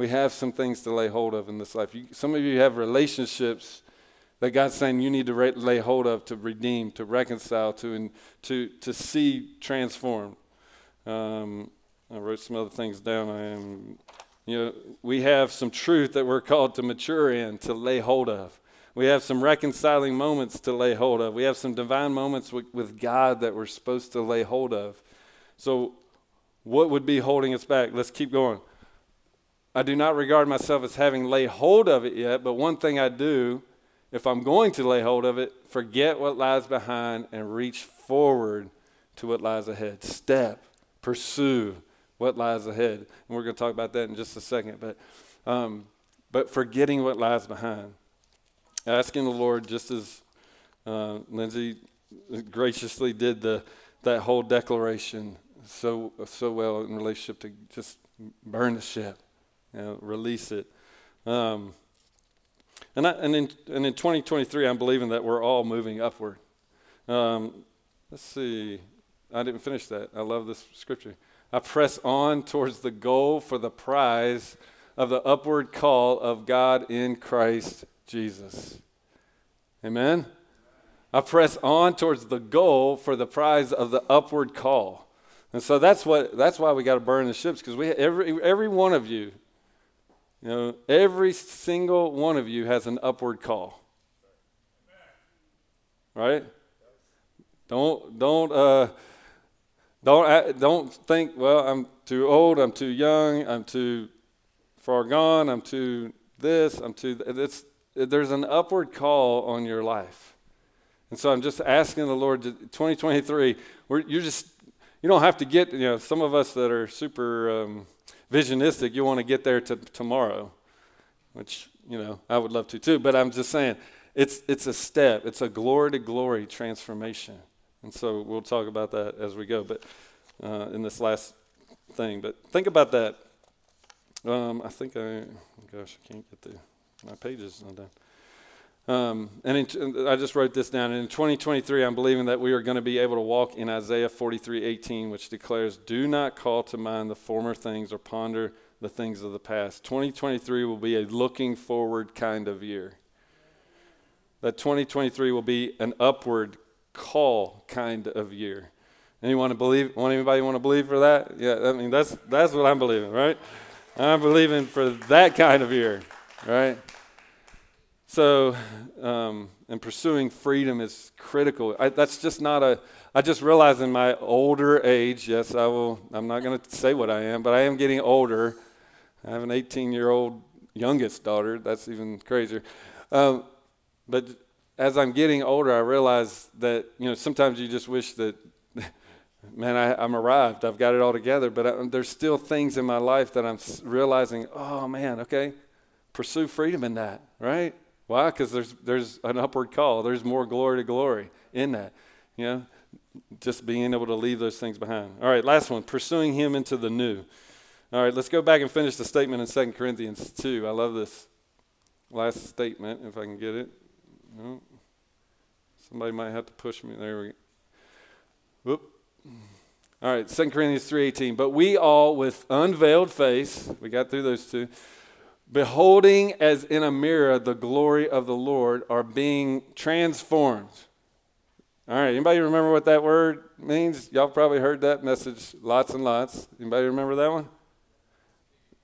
We have some things to lay hold of in this life. You, some of you have relationships that God's saying you need to re- lay hold of to redeem, to reconcile, to, and to, to see transformed. Um, I wrote some other things down. I am, you know, we have some truth that we're called to mature in, to lay hold of. We have some reconciling moments to lay hold of. We have some divine moments with, with God that we're supposed to lay hold of. So, what would be holding us back? Let's keep going. I do not regard myself as having laid hold of it yet, but one thing I do, if I'm going to lay hold of it, forget what lies behind and reach forward to what lies ahead. Step, pursue what lies ahead. And we're going to talk about that in just a second. But, um, but forgetting what lies behind. Asking the Lord, just as uh, Lindsay graciously did the, that whole declaration so, so well in relationship to just burn the ship you know, release it. Um, and, I, and, in, and in 2023, I'm believing that we're all moving upward. Um, let's see. I didn't finish that. I love this scripture. I press on towards the goal for the prize of the upward call of God in Christ Jesus. Amen? I press on towards the goal for the prize of the upward call. And so that's what that's why we got to burn the ships because we every every one of you you know, every single one of you has an upward call. Right? Don't don't uh, don't don't think. Well, I'm too old. I'm too young. I'm too far gone. I'm too this. I'm too. It's there's an upward call on your life, and so I'm just asking the Lord. 2023. you're just you don't have to get. You know, some of us that are super. Um, visionistic, you want to get there to tomorrow, which, you know, I would love to too. But I'm just saying, it's, it's a step, it's a glory to glory transformation. And so we'll talk about that as we go, but uh, in this last thing. But think about that. Um, I think I, gosh, I can't get the, my pages undone. Um, and in, I just wrote this down. And in 2023, I'm believing that we are going to be able to walk in Isaiah 43:18, which declares, "Do not call to mind the former things or ponder the things of the past." 2023 will be a looking forward kind of year. That 2023 will be an upward call kind of year. Anyone believe? Want anybody want to believe for that? Yeah, I mean that's that's what I'm believing, right? I'm believing for that kind of year, right? So, um, and pursuing freedom is critical. I, that's just not a, I just realized in my older age, yes, I will, I'm not going to say what I am, but I am getting older. I have an 18 year old youngest daughter. That's even crazier. Um, but as I'm getting older, I realize that, you know, sometimes you just wish that, man, I, am arrived. I've got it all together. But I, there's still things in my life that I'm realizing, oh, man, okay, pursue freedom in that, right? Why? Because there's, there's an upward call. There's more glory to glory in that. You know, just being able to leave those things behind. All right, last one pursuing Him into the new. All right, let's go back and finish the statement in 2 Corinthians 2. I love this last statement, if I can get it. No. Somebody might have to push me. There we go. Whoop. All right, 2 Corinthians 3:18. But we all with unveiled face, we got through those two, beholding as in a mirror the glory of the Lord are being transformed. All right, anybody remember what that word means? Y'all probably heard that message lots and lots. Anybody remember that one?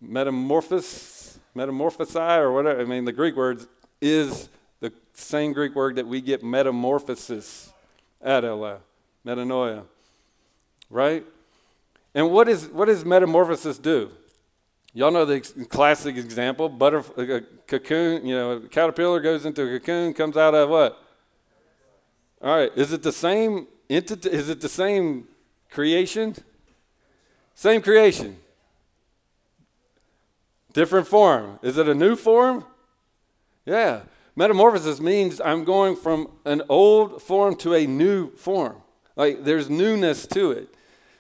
Metamorphosis, metamorphosai, or whatever. I mean, the Greek word is the same Greek word that we get metamorphosis at LA, metanoia, right? And what, is, what does metamorphosis do? Y'all know the classic example, butter, a cocoon, you know, caterpillar goes into a cocoon, comes out of what? All right, is it the same entity? Is it the same creation? Same creation. Different form. Is it a new form? Yeah. Metamorphosis means I'm going from an old form to a new form. Like there's newness to it.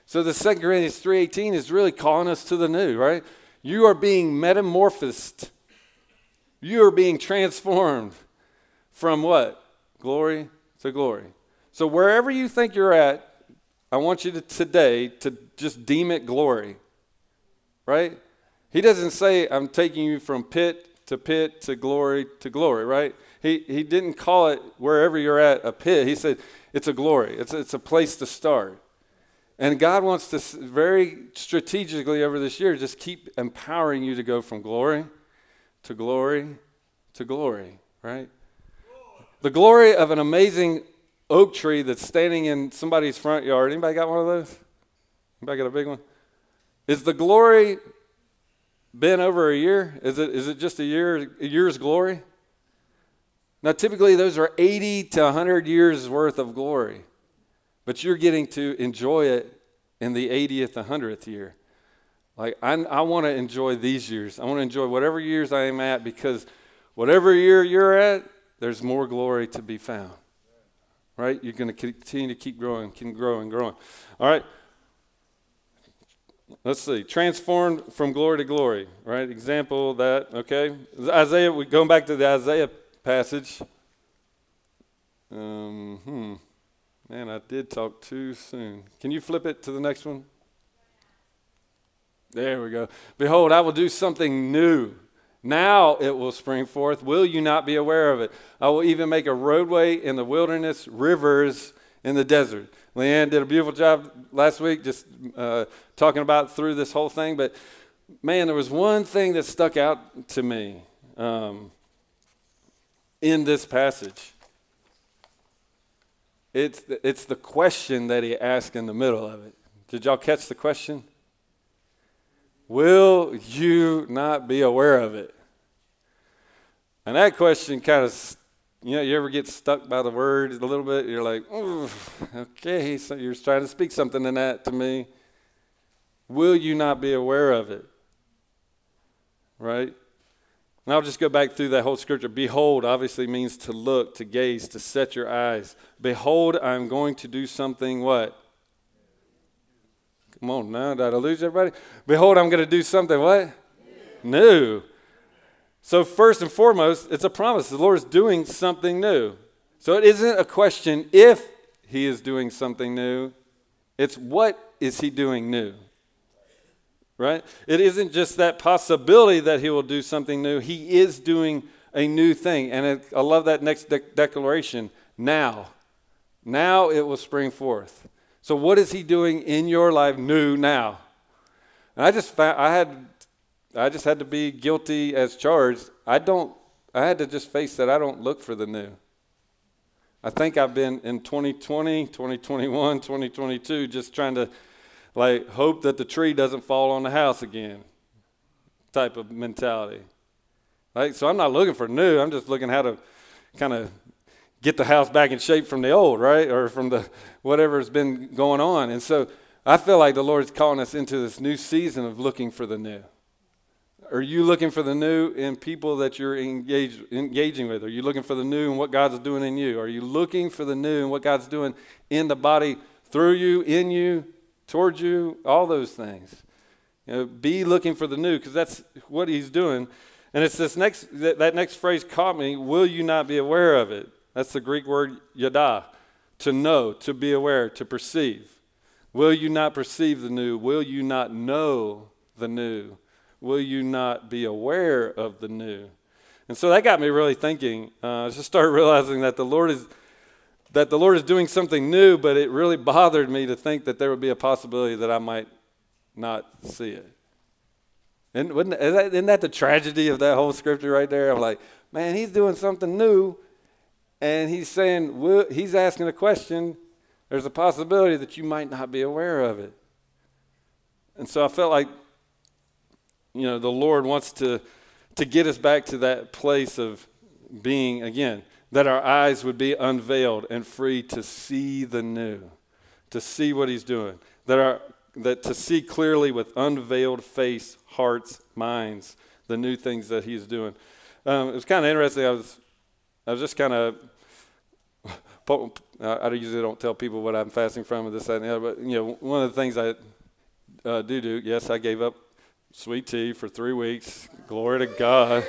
So the Second Corinthians 3:18 is really calling us to the new, right? You are being metamorphosed. You are being transformed from what? Glory to glory. So wherever you think you're at, I want you to today to just deem it glory. Right? He doesn't say I'm taking you from pit to pit to glory to glory, right? He, he didn't call it wherever you're at a pit. He said it's a glory, it's, it's a place to start. And God wants to very strategically over this year just keep empowering you to go from glory to glory to glory, right? The glory of an amazing oak tree that's standing in somebody's front yard. Anybody got one of those? Anybody got a big one? Is the glory been over a year? Is it, is it just a year, a year's glory? Now, typically, those are 80 to 100 years worth of glory, but you're getting to enjoy it in the 80th, 100th year. Like, I, I want to enjoy these years. I want to enjoy whatever years I am at because whatever year you're at, there's more glory to be found. Right? You're going to continue to keep growing, keep growing, growing. All right. Let's see. Transformed from glory to glory. Right? Example that. Okay. Isaiah. We going back to the Isaiah passage. Um, hmm. Man, I did talk too soon. Can you flip it to the next one? There we go. Behold, I will do something new. Now it will spring forth. Will you not be aware of it? I will even make a roadway in the wilderness, rivers in the desert. Leanne did a beautiful job last week just uh, talking about through this whole thing. But man, there was one thing that stuck out to me um, in this passage. It's the, it's the question that he asked in the middle of it. Did y'all catch the question? Will you not be aware of it? And that question kind of, you know, you ever get stuck by the word a little bit? You're like, okay, so you're trying to speak something in that to me. Will you not be aware of it? Right? And I'll just go back through that whole scripture. Behold obviously means to look, to gaze, to set your eyes. Behold, I'm going to do something what? Come on now, did I lose everybody? Behold, I'm going to do something what? New. New. So, first and foremost, it's a promise. The Lord is doing something new. So, it isn't a question if He is doing something new, it's what is He doing new? Right? It isn't just that possibility that He will do something new, He is doing a new thing. And it, I love that next de- declaration now. Now it will spring forth. So, what is He doing in your life new now? And I just found, I had I just had to be guilty as charged. I don't, I had to just face that I don't look for the new. I think I've been in 2020, 2021, 2022 just trying to like hope that the tree doesn't fall on the house again type of mentality. Right? So I'm not looking for new. I'm just looking how to kind of get the house back in shape from the old, right? Or from the whatever's been going on. And so I feel like the Lord's calling us into this new season of looking for the new. Are you looking for the new in people that you're engaged, engaging with? Are you looking for the new in what God's doing in you? Are you looking for the new in what God's doing in the body through you, in you, towards you? All those things. You know, be looking for the new because that's what He's doing. And it's this next that, that next phrase caught me. Will you not be aware of it? That's the Greek word yada, to know, to be aware, to perceive. Will you not perceive the new? Will you not know the new? Will you not be aware of the new? And so that got me really thinking. Uh, I just started realizing that the Lord is that the Lord is doing something new, but it really bothered me to think that there would be a possibility that I might not see it. And wouldn't, that, isn't that the tragedy of that whole scripture right there? I'm like, man, he's doing something new, and he's saying, he's asking a question. There's a possibility that you might not be aware of it. And so I felt like, you know, the Lord wants to, to get us back to that place of being, again, that our eyes would be unveiled and free to see the new, to see what he's doing, that, our, that to see clearly with unveiled face, hearts, minds, the new things that he's doing. Um, it was kind of interesting. I was, I was just kind of, I usually don't tell people what I'm fasting from or this, that, and the other, but, you know, one of the things I uh, do do, yes, I gave up sweet tea for three weeks. Glory to God.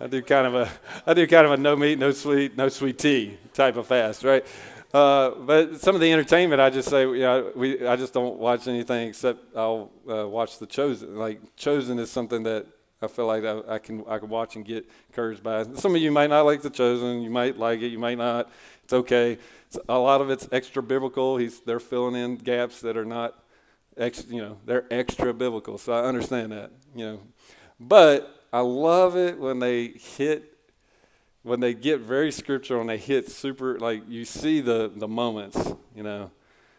I do kind of a I do kind of a no meat, no sweet, no sweet tea type of fast, right? Uh, but some of the entertainment, I just say, you know, we I just don't watch anything except I'll uh, watch the Chosen. Like Chosen is something that I feel like I, I, can I can watch and get encouraged by. Some of you might not like the Chosen. You might like it. You might not. It's okay. It's, a lot of it's extra biblical. He's they're filling in gaps that are not, ex, you know, they're extra biblical. So I understand that. You know, but I love it when they hit, when they get very scriptural and they hit super, like you see the, the moments, you know.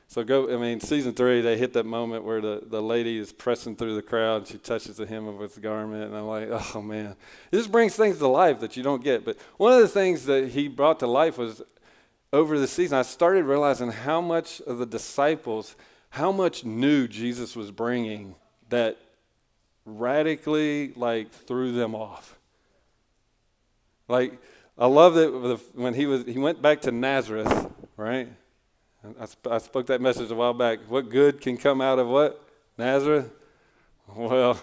So go, I mean, season three, they hit that moment where the, the lady is pressing through the crowd and she touches the hem of his garment. And I'm like, oh man, This brings things to life that you don't get. But one of the things that he brought to life was over the season, I started realizing how much of the disciples, how much new Jesus was bringing that radically like threw them off. Like I love that when he was he went back to Nazareth, right? I, sp- I spoke that message a while back. What good can come out of what Nazareth? Well,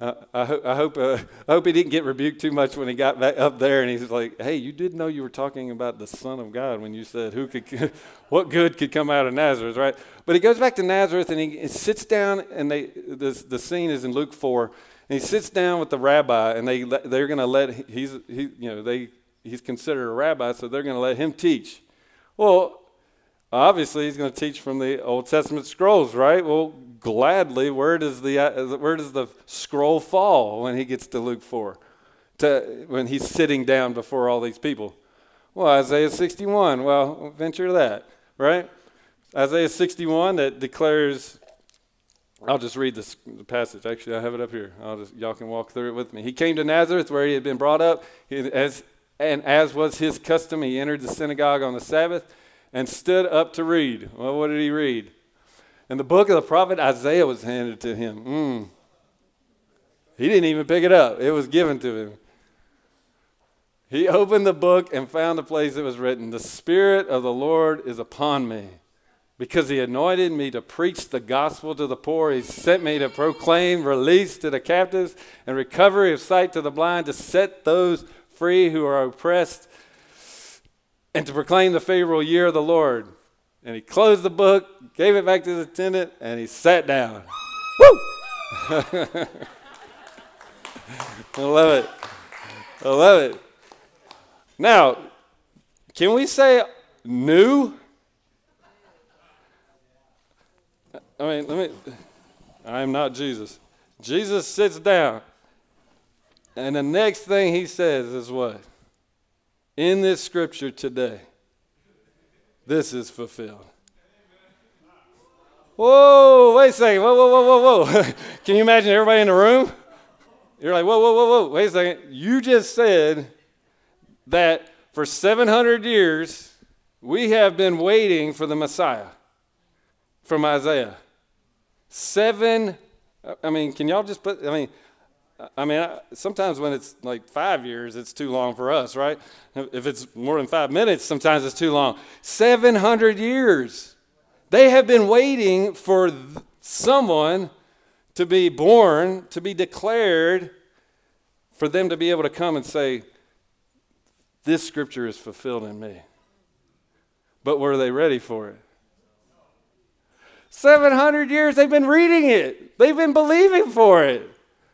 I, ho- I, hope uh, I hope he didn't get rebuked too much when he got back up there and he's like, "Hey, you didn't know you were talking about the Son of God when you said who could, what good could come out of Nazareth, right?" But he goes back to Nazareth and he sits down and they the the scene is in Luke four and he sits down with the rabbi and they they're going to let he's he you know they he's considered a rabbi so they're going to let him teach. Well, obviously he's going to teach from the Old Testament scrolls, right? Well, gladly, where does the uh, where does the scroll fall when he gets to Luke four, to when he's sitting down before all these people? Well, Isaiah 61. Well, venture to that, right? Isaiah 61 that declares. I'll just read this, the passage. Actually, I have it up here. I'll just y'all can walk through it with me. He came to Nazareth where he had been brought up, he, as and as was his custom, he entered the synagogue on the Sabbath and stood up to read. Well, what did he read? And the book of the prophet Isaiah was handed to him. Mm. He didn't even pick it up, it was given to him. He opened the book and found a place that was written The Spirit of the Lord is upon me, because he anointed me to preach the gospel to the poor. He sent me to proclaim release to the captives and recovery of sight to the blind, to set those free who are oppressed, and to proclaim the favorable year of the Lord. And he closed the book, gave it back to the attendant, and he sat down. Woo! I love it. I love it. Now, can we say new? I mean, let me. I am not Jesus. Jesus sits down, and the next thing he says is what? In this scripture today, this is fulfilled. Whoa, wait a second. Whoa, whoa, whoa, whoa, whoa. Can you imagine everybody in the room? You're like, whoa, whoa, whoa, whoa. Wait a second. You just said that for 700 years, we have been waiting for the Messiah from Isaiah. Seven, I mean, can y'all just put, I mean, I mean, sometimes when it's like five years, it's too long for us, right? If it's more than five minutes, sometimes it's too long. 700 years. They have been waiting for someone to be born, to be declared, for them to be able to come and say, This scripture is fulfilled in me. But were they ready for it? 700 years they've been reading it, they've been believing for it,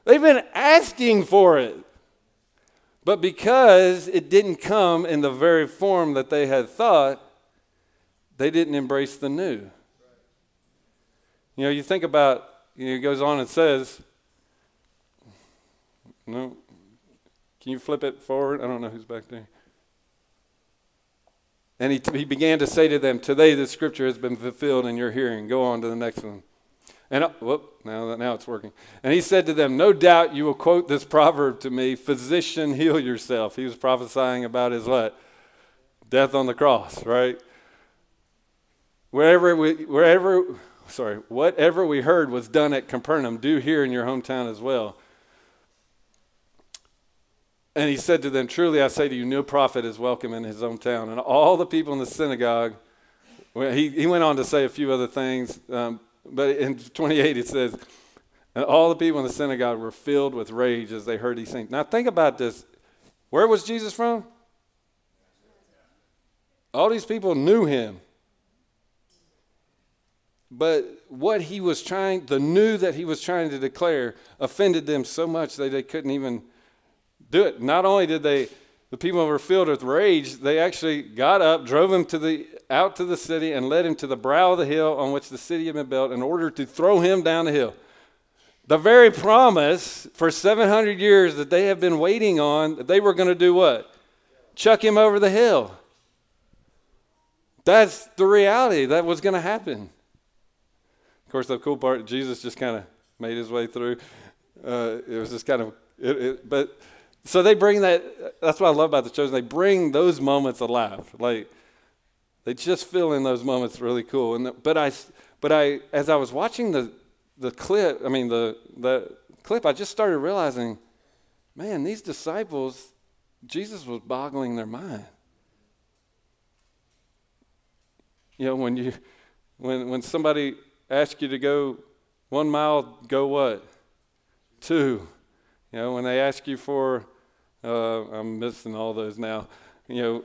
they've been asking for it. But because it didn't come in the very form that they had thought, they didn't embrace the new. You know, you think about, you know, it goes on and says, no, can you flip it forward? I don't know who's back there. And he, he began to say to them, Today the scripture has been fulfilled in your hearing. Go on to the next one. And uh, whoop, now, now it's working. And he said to them, No doubt you will quote this proverb to me, Physician, heal yourself. He was prophesying about his what? Death on the cross, right? Wherever we, wherever, sorry, whatever we heard was done at Capernaum, do here in your hometown as well. And he said to them, Truly I say to you, no prophet is welcome in his own town. And all the people in the synagogue, well, he, he went on to say a few other things, um, but in 28 it says, and all the people in the synagogue were filled with rage as they heard these things. Now think about this. Where was Jesus from? All these people knew him. But what he was trying, the new that he was trying to declare, offended them so much that they couldn't even do it. Not only did they, the people were filled with rage, they actually got up, drove him to the, out to the city, and led him to the brow of the hill on which the city had been built in order to throw him down the hill. The very promise for 700 years that they have been waiting on, they were going to do what? Chuck him over the hill. That's the reality that was going to happen. Of course, the cool part, Jesus just kind of made his way through. Uh, it was just kind of, it, it, but so they bring that, that's what I love about the chosen. They bring those moments alive. Like, they just feel in those moments really cool. And the, but I, but I, as I was watching the, the clip, I mean, the, the clip, I just started realizing, man, these disciples, Jesus was boggling their mind. You know, when you, when, when somebody asks you to go one mile, go what? Two. You know, when they ask you for uh, I'm missing all those now. You know,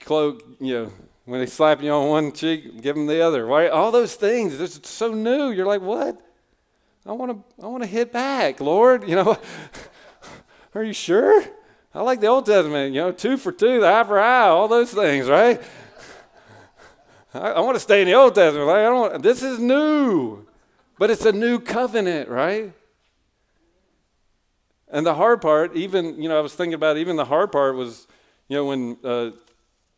cloak, you know, when they slap you on one cheek, give them the other. Right? All those things. It's so new. You're like, what? I want to. I want to hit back, Lord. You know. Are you sure? I like the Old Testament. You know, two for two, the eye for eye, all those things, right? I, I want to stay in the Old Testament. Like, I don't. This is new, but it's a new covenant, right? And the hard part, even, you know, I was thinking about even the hard part was, you know, when, uh,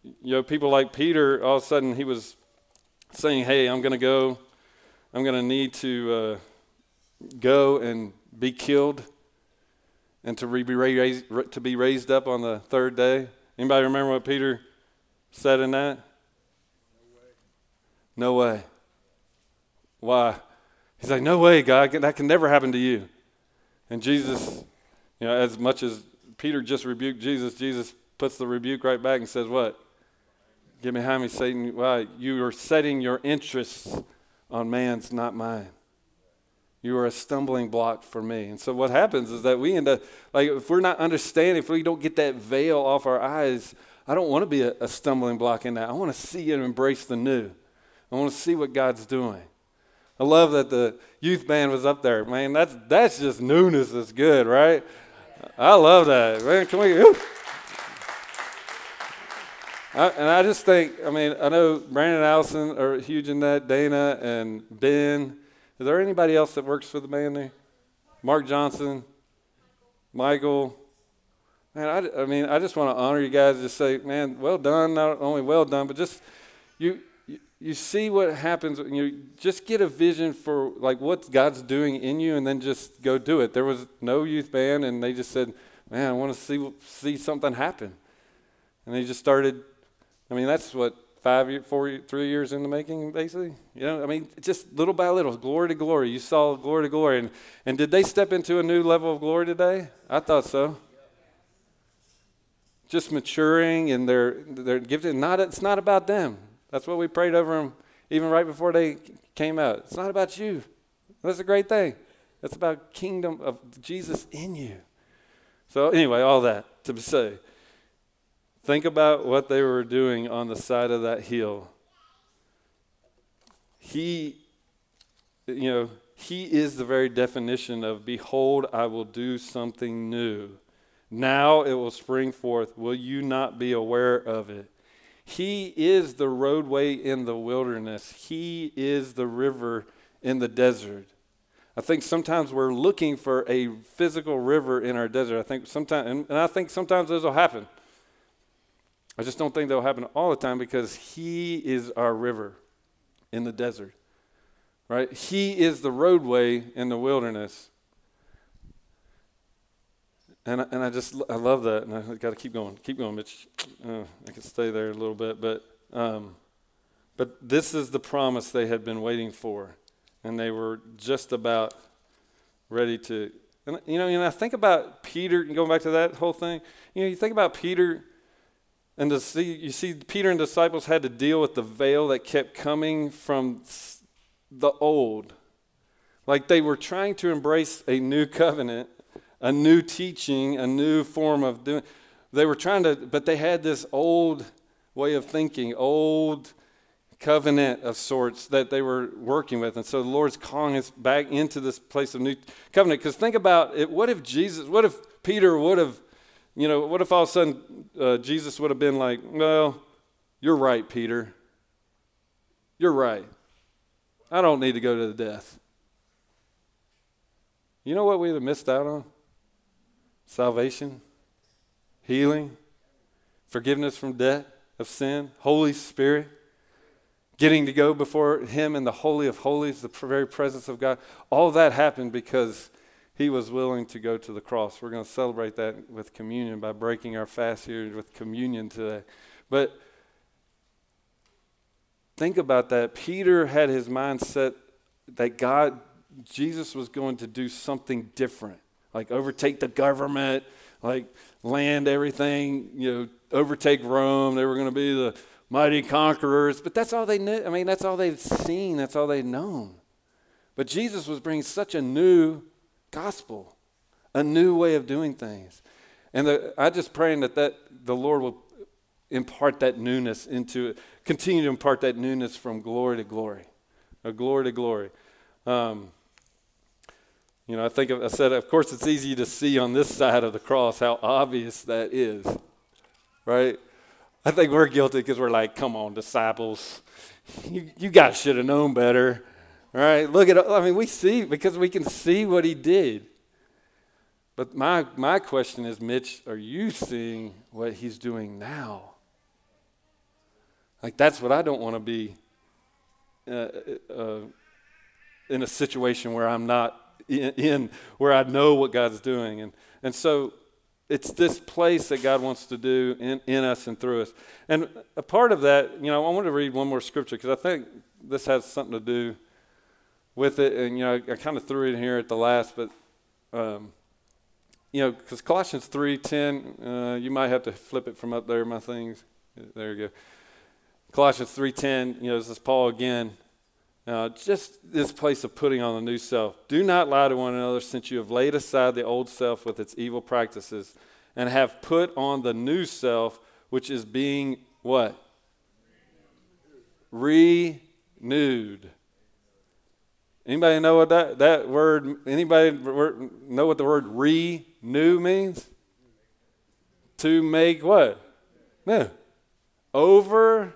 you know, people like Peter, all of a sudden he was saying, hey, I'm going to go, I'm going to need to uh, go and be killed and to, be raised, to be raised up on the third day. Anybody remember what Peter said in that? No way. No way. Why? He's like, no way, God, that can never happen to you. And Jesus you know, as much as Peter just rebuked Jesus, Jesus puts the rebuke right back and says, What? Get behind me, Satan. Why? You are setting your interests on man's, not mine. You are a stumbling block for me. And so what happens is that we end up, like, if we're not understanding, if we don't get that veil off our eyes, I don't want to be a, a stumbling block in that. I want to see and embrace the new. I want to see what God's doing. I love that the youth band was up there. Man, that's, that's just newness that's good, right? I love that. Man, can we? I, and I just think, I mean, I know Brandon Allison are huge in that, Dana and Ben. Is there anybody else that works for the band there? Mark Johnson, Michael. Man, I, I mean, I just want to honor you guys. Just say, man, well done. Not only well done, but just you you see what happens you just get a vision for like what god's doing in you and then just go do it. There was no youth band and they just said man i want to see see something happen. And they just started i mean that's what five year, four three years in the making basically? You know i mean just little by little glory to glory. You saw glory to glory. And, and did they step into a new level of glory today? I thought so. Just maturing and they're they're gifted. Not it's not about them that's what we prayed over them even right before they came out. It's not about you. That's a great thing. It's about kingdom of Jesus in you. So anyway, all that to say, Think about what they were doing on the side of that hill. He, you know, he is the very definition of, Behold, I will do something new. Now it will spring forth. Will you not be aware of it? He is the roadway in the wilderness, He is the river in the desert. I think sometimes we're looking for a physical river in our desert. I think sometimes, and, and I think sometimes those will happen. I just don't think they'll happen all the time because He is our river in the desert right? He is the roadway in the wilderness. And I, and I just I love that, and I got to keep going, keep going, Mitch. Uh, I could stay there a little bit, but um, but this is the promise they had been waiting for, and they were just about ready to. And you know, and I think about Peter, going back to that whole thing. You know, you think about Peter, and to see you see Peter and disciples had to deal with the veil that kept coming from the old. Like they were trying to embrace a new covenant, a new teaching, a new form of doing. They were trying to, but they had this old way of thinking, old covenant of sorts that they were working with. And so the Lord's calling us back into this place of new covenant. Because think about it what if Jesus, what if Peter would have, you know, what if all of a sudden uh, Jesus would have been like, well, you're right, Peter. You're right. I don't need to go to the death. You know what we'd have missed out on? Salvation, healing, forgiveness from debt of sin, Holy Spirit, getting to go before Him in the Holy of Holies, the very presence of God. All that happened because He was willing to go to the cross. We're going to celebrate that with communion by breaking our fast here with communion today. But think about that. Peter had his mind set that God, Jesus was going to do something different, like overtake the government, like land everything, you know, overtake Rome. They were going to be the mighty conquerors. But that's all they knew. I mean, that's all they'd seen, that's all they'd known. But Jesus was bringing such a new gospel, a new way of doing things. And the, I just praying that, that the Lord will impart that newness into it, continue to impart that newness from glory to glory, a glory to glory. Um, you know, I think I said, of course, it's easy to see on this side of the cross how obvious that is, right? I think we're guilty because we're like, come on, disciples, you, you guys should have known better, right? Look at, I mean, we see because we can see what he did. But my, my question is, Mitch, are you seeing what he's doing now? Like, that's what I don't want to be uh, uh, in a situation where I'm not in, in, where I know what God's doing. And, and so it's this place that God wants to do in, in us and through us. And a part of that, you know, I want to read one more scripture because I think this has something to do with it. And, you know, I, I kind of threw it in here at the last, but. Um, you know, because Colossians 3.10, uh, you might have to flip it from up there, my things. There you go. Colossians 3.10, you know, this is Paul again. Uh, just this place of putting on the new self. Do not lie to one another since you have laid aside the old self with its evil practices and have put on the new self, which is being what? Renewed. Anybody know what that, that word, anybody know what the word renew means? To make what? No. Over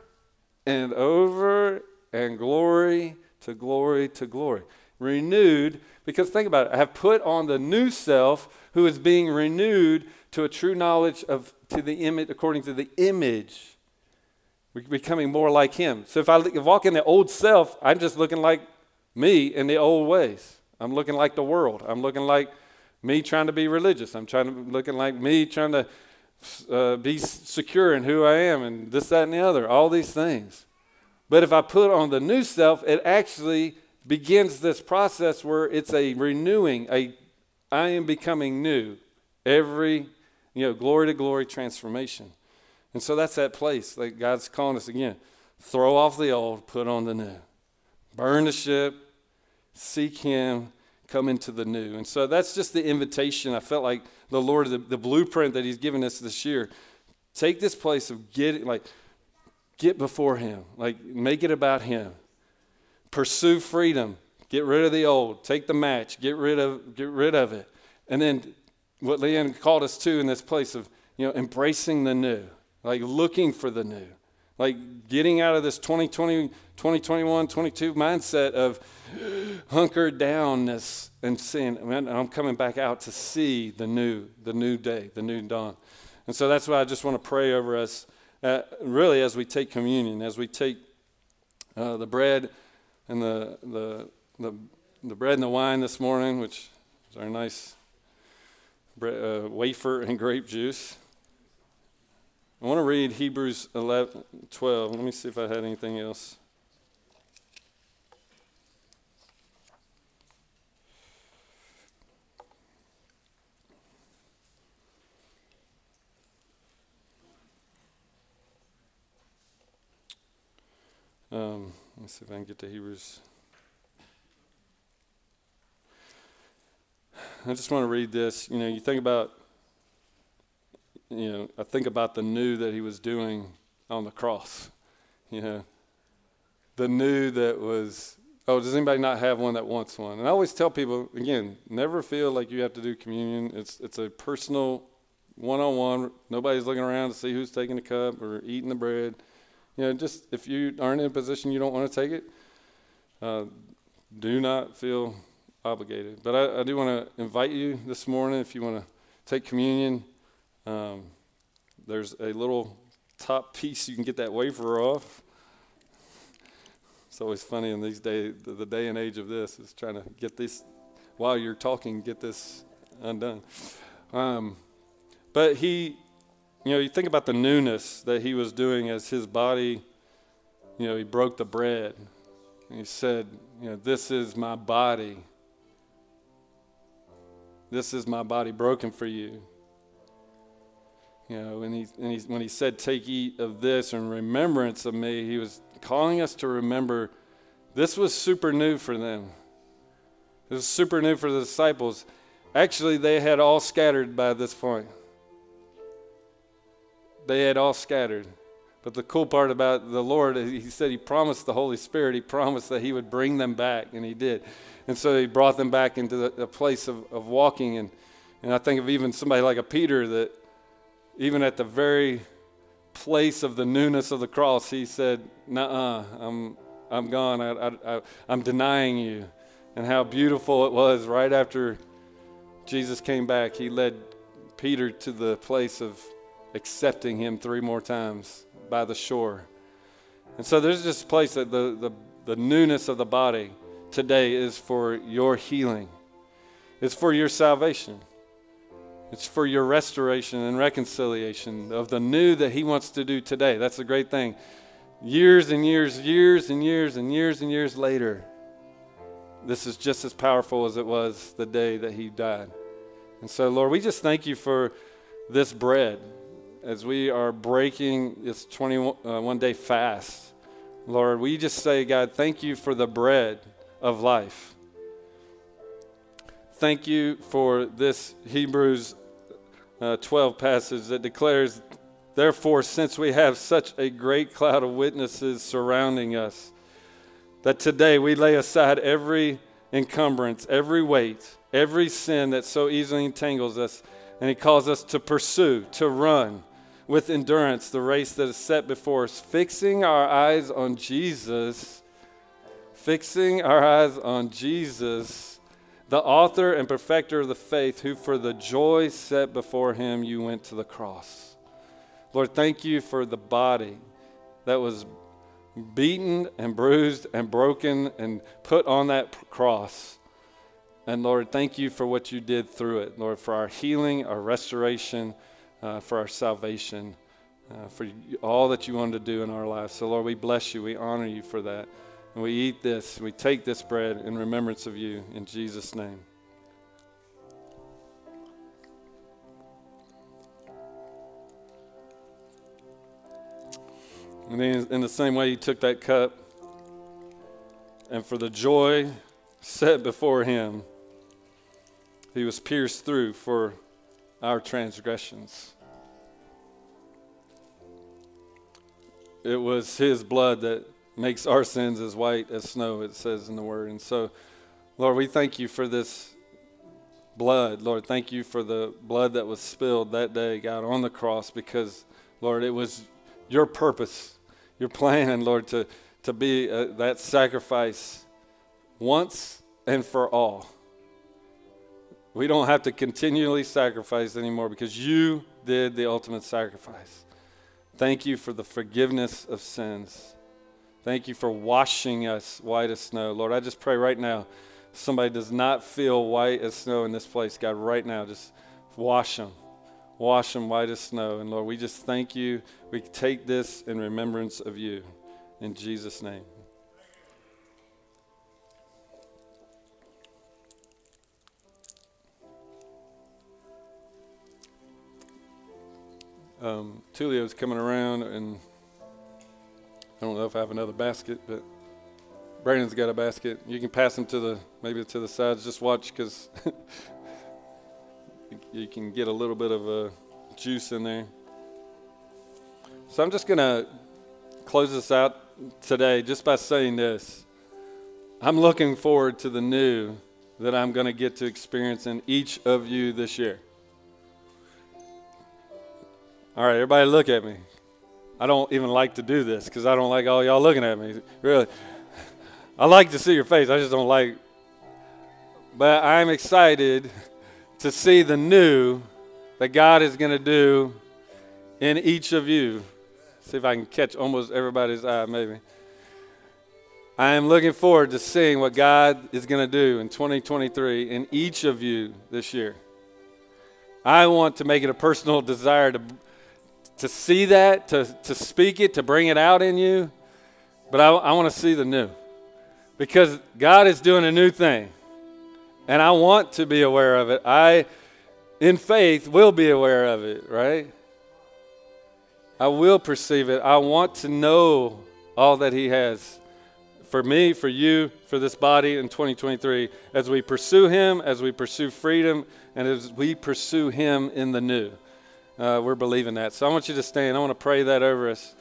and over and glory to glory to glory. Renewed, because think about it, I have put on the new self who is being renewed to a true knowledge of to the image according to the image. We're becoming more like him. So if I walk in the old self, I'm just looking like me in the old ways. I'm looking like the world. I'm looking like me trying to be religious. I'm trying to looking like me trying to uh, be secure in who I am and this, that, and the other, all these things. But if I put on the new self, it actually begins this process where it's a renewing, a I am becoming new every, you know, glory to glory transformation. And so that's that place. Like God's calling us again. Throw off the old, put on the new. Burn the ship, seek Him, come into the new. And so that's just the invitation. I felt like the Lord, the, the blueprint that He's given us this year Take this place of getting, like get before him. Like make it about him. Pursue freedom. Get rid of the old. Take the match. Get rid of get rid of it. And then what Leanne called us to in this place of, you know, embracing the new, like looking for the new, like getting out of this 2020, 2021, 22 mindset of hunkered downness and saying, man, I'm coming back out to see the new, the new day, the new dawn. And so that's why I just want to pray over us, uh, really, as we take communion, as we take uh, the bread and the, the, the, the bread and the wine this morning, which is our nice uh, wafer and grape juice. I want to read Hebrews 11, 12. Let me see if I had anything else. Um, let me see if I can get to Hebrews. I just want to read this. You know, you think about, you know, I think about the new that he was doing on the cross. You know, the new that was, oh, does anybody not have one that wants one? And I always tell people, again, never feel like you have to do communion. It's, it's a personal, one on one. Nobody's looking around to see who's taking the cup or eating the bread. You know, just if you aren't in a position you don't want to take it, uh, do not feel obligated. But I, I do want to invite you this morning if you want to take communion. Um, there's a little top piece you can get that wafer off. It's always funny in these days, the, the day and age of this is trying to get this while you're talking, get this undone. Um, but he, you know, you think about the newness that he was doing as his body, you know, he broke the bread. And he said, you know, this is my body this is my body broken for you. You know, and he, and he, when he said, Take, eat of this in remembrance of me, he was calling us to remember this was super new for them. It was super new for the disciples. Actually, they had all scattered by this point. They had all scattered. But the cool part about the Lord, he said he promised the Holy Spirit, he promised that he would bring them back, and he did. And so he brought them back into the, the place of, of walking. And, and I think of even somebody like a Peter that, even at the very place of the newness of the cross, he said, Nuh I'm, I'm gone. I, I, I'm denying you. And how beautiful it was right after Jesus came back, he led Peter to the place of accepting him three more times by the shore. And so there's this place that the, the, the newness of the body today is for your healing, it's for your salvation. It's for your restoration and reconciliation of the new that He wants to do today. That's a great thing. Years and years, years and years and years and years later, this is just as powerful as it was the day that He died. And so, Lord, we just thank you for this bread as we are breaking this 21 uh, day fast. Lord, we just say, God, thank you for the bread of life. Thank you for this Hebrews uh, 12 passage that declares, Therefore, since we have such a great cloud of witnesses surrounding us, that today we lay aside every encumbrance, every weight, every sin that so easily entangles us, and He calls us to pursue, to run with endurance the race that is set before us, fixing our eyes on Jesus fixing our eyes on Jesus, the author and perfecter of the faith, who for the joy set before him, you went to the cross. Lord, thank you for the body that was beaten and bruised and broken and put on that cross. And Lord, thank you for what you did through it, Lord, for our healing, our restoration, uh, for our salvation, uh, for all that you wanted to do in our lives. So, Lord, we bless you. We honor you for that. And we eat this, we take this bread in remembrance of you in Jesus' name. And then, in the same way, he took that cup, and for the joy set before him, he was pierced through for our transgressions. it was His blood that makes our sins as white as snow, it says in the Word. And so, Lord, we thank you for this blood. Lord, thank you for the blood that was spilled that day, God, on the cross, because, Lord, it was your purpose, your plan, Lord, to, to be uh, that sacrifice once and for all. We don't have to continually sacrifice anymore because you did the ultimate sacrifice. Thank you for the forgiveness of sins. Thank you for washing us white as snow. Lord, I just pray right now somebody does not feel white as snow in this place, God, right now, just wash them. Wash them white as snow. And Lord, we just thank you. We take this in remembrance of you. In Jesus' name. Um, Tulio's coming around, and I don't know if I have another basket, but Brandon's got a basket. You can pass them to the maybe to the sides. Just watch because you can get a little bit of a uh, juice in there. So I'm just gonna close this out today just by saying this. I'm looking forward to the new that I'm going to get to experience in each of you this year. All right, everybody look at me. I don't even like to do this because I don't like all y'all looking at me. Really. I like to see your face. I just don't like. But I'm excited to see the new that God is going to do in each of you. See if I can catch almost everybody's eye, maybe. I am looking forward to seeing what God is going to do in 2023 in each of you this year. I want to make it a personal desire to to see that, to, to speak it, to bring it out in you. But I, I want to see the new because God is doing a new thing. And I want to be aware of it. I, in faith, will be aware of it, right? I will perceive it. I want to know all that He has for me, for you, for this body in 2023 as we pursue Him, as we pursue freedom, and as we pursue Him in the new. Uh, we're believing that. So I want you to stand. I want to pray that over us.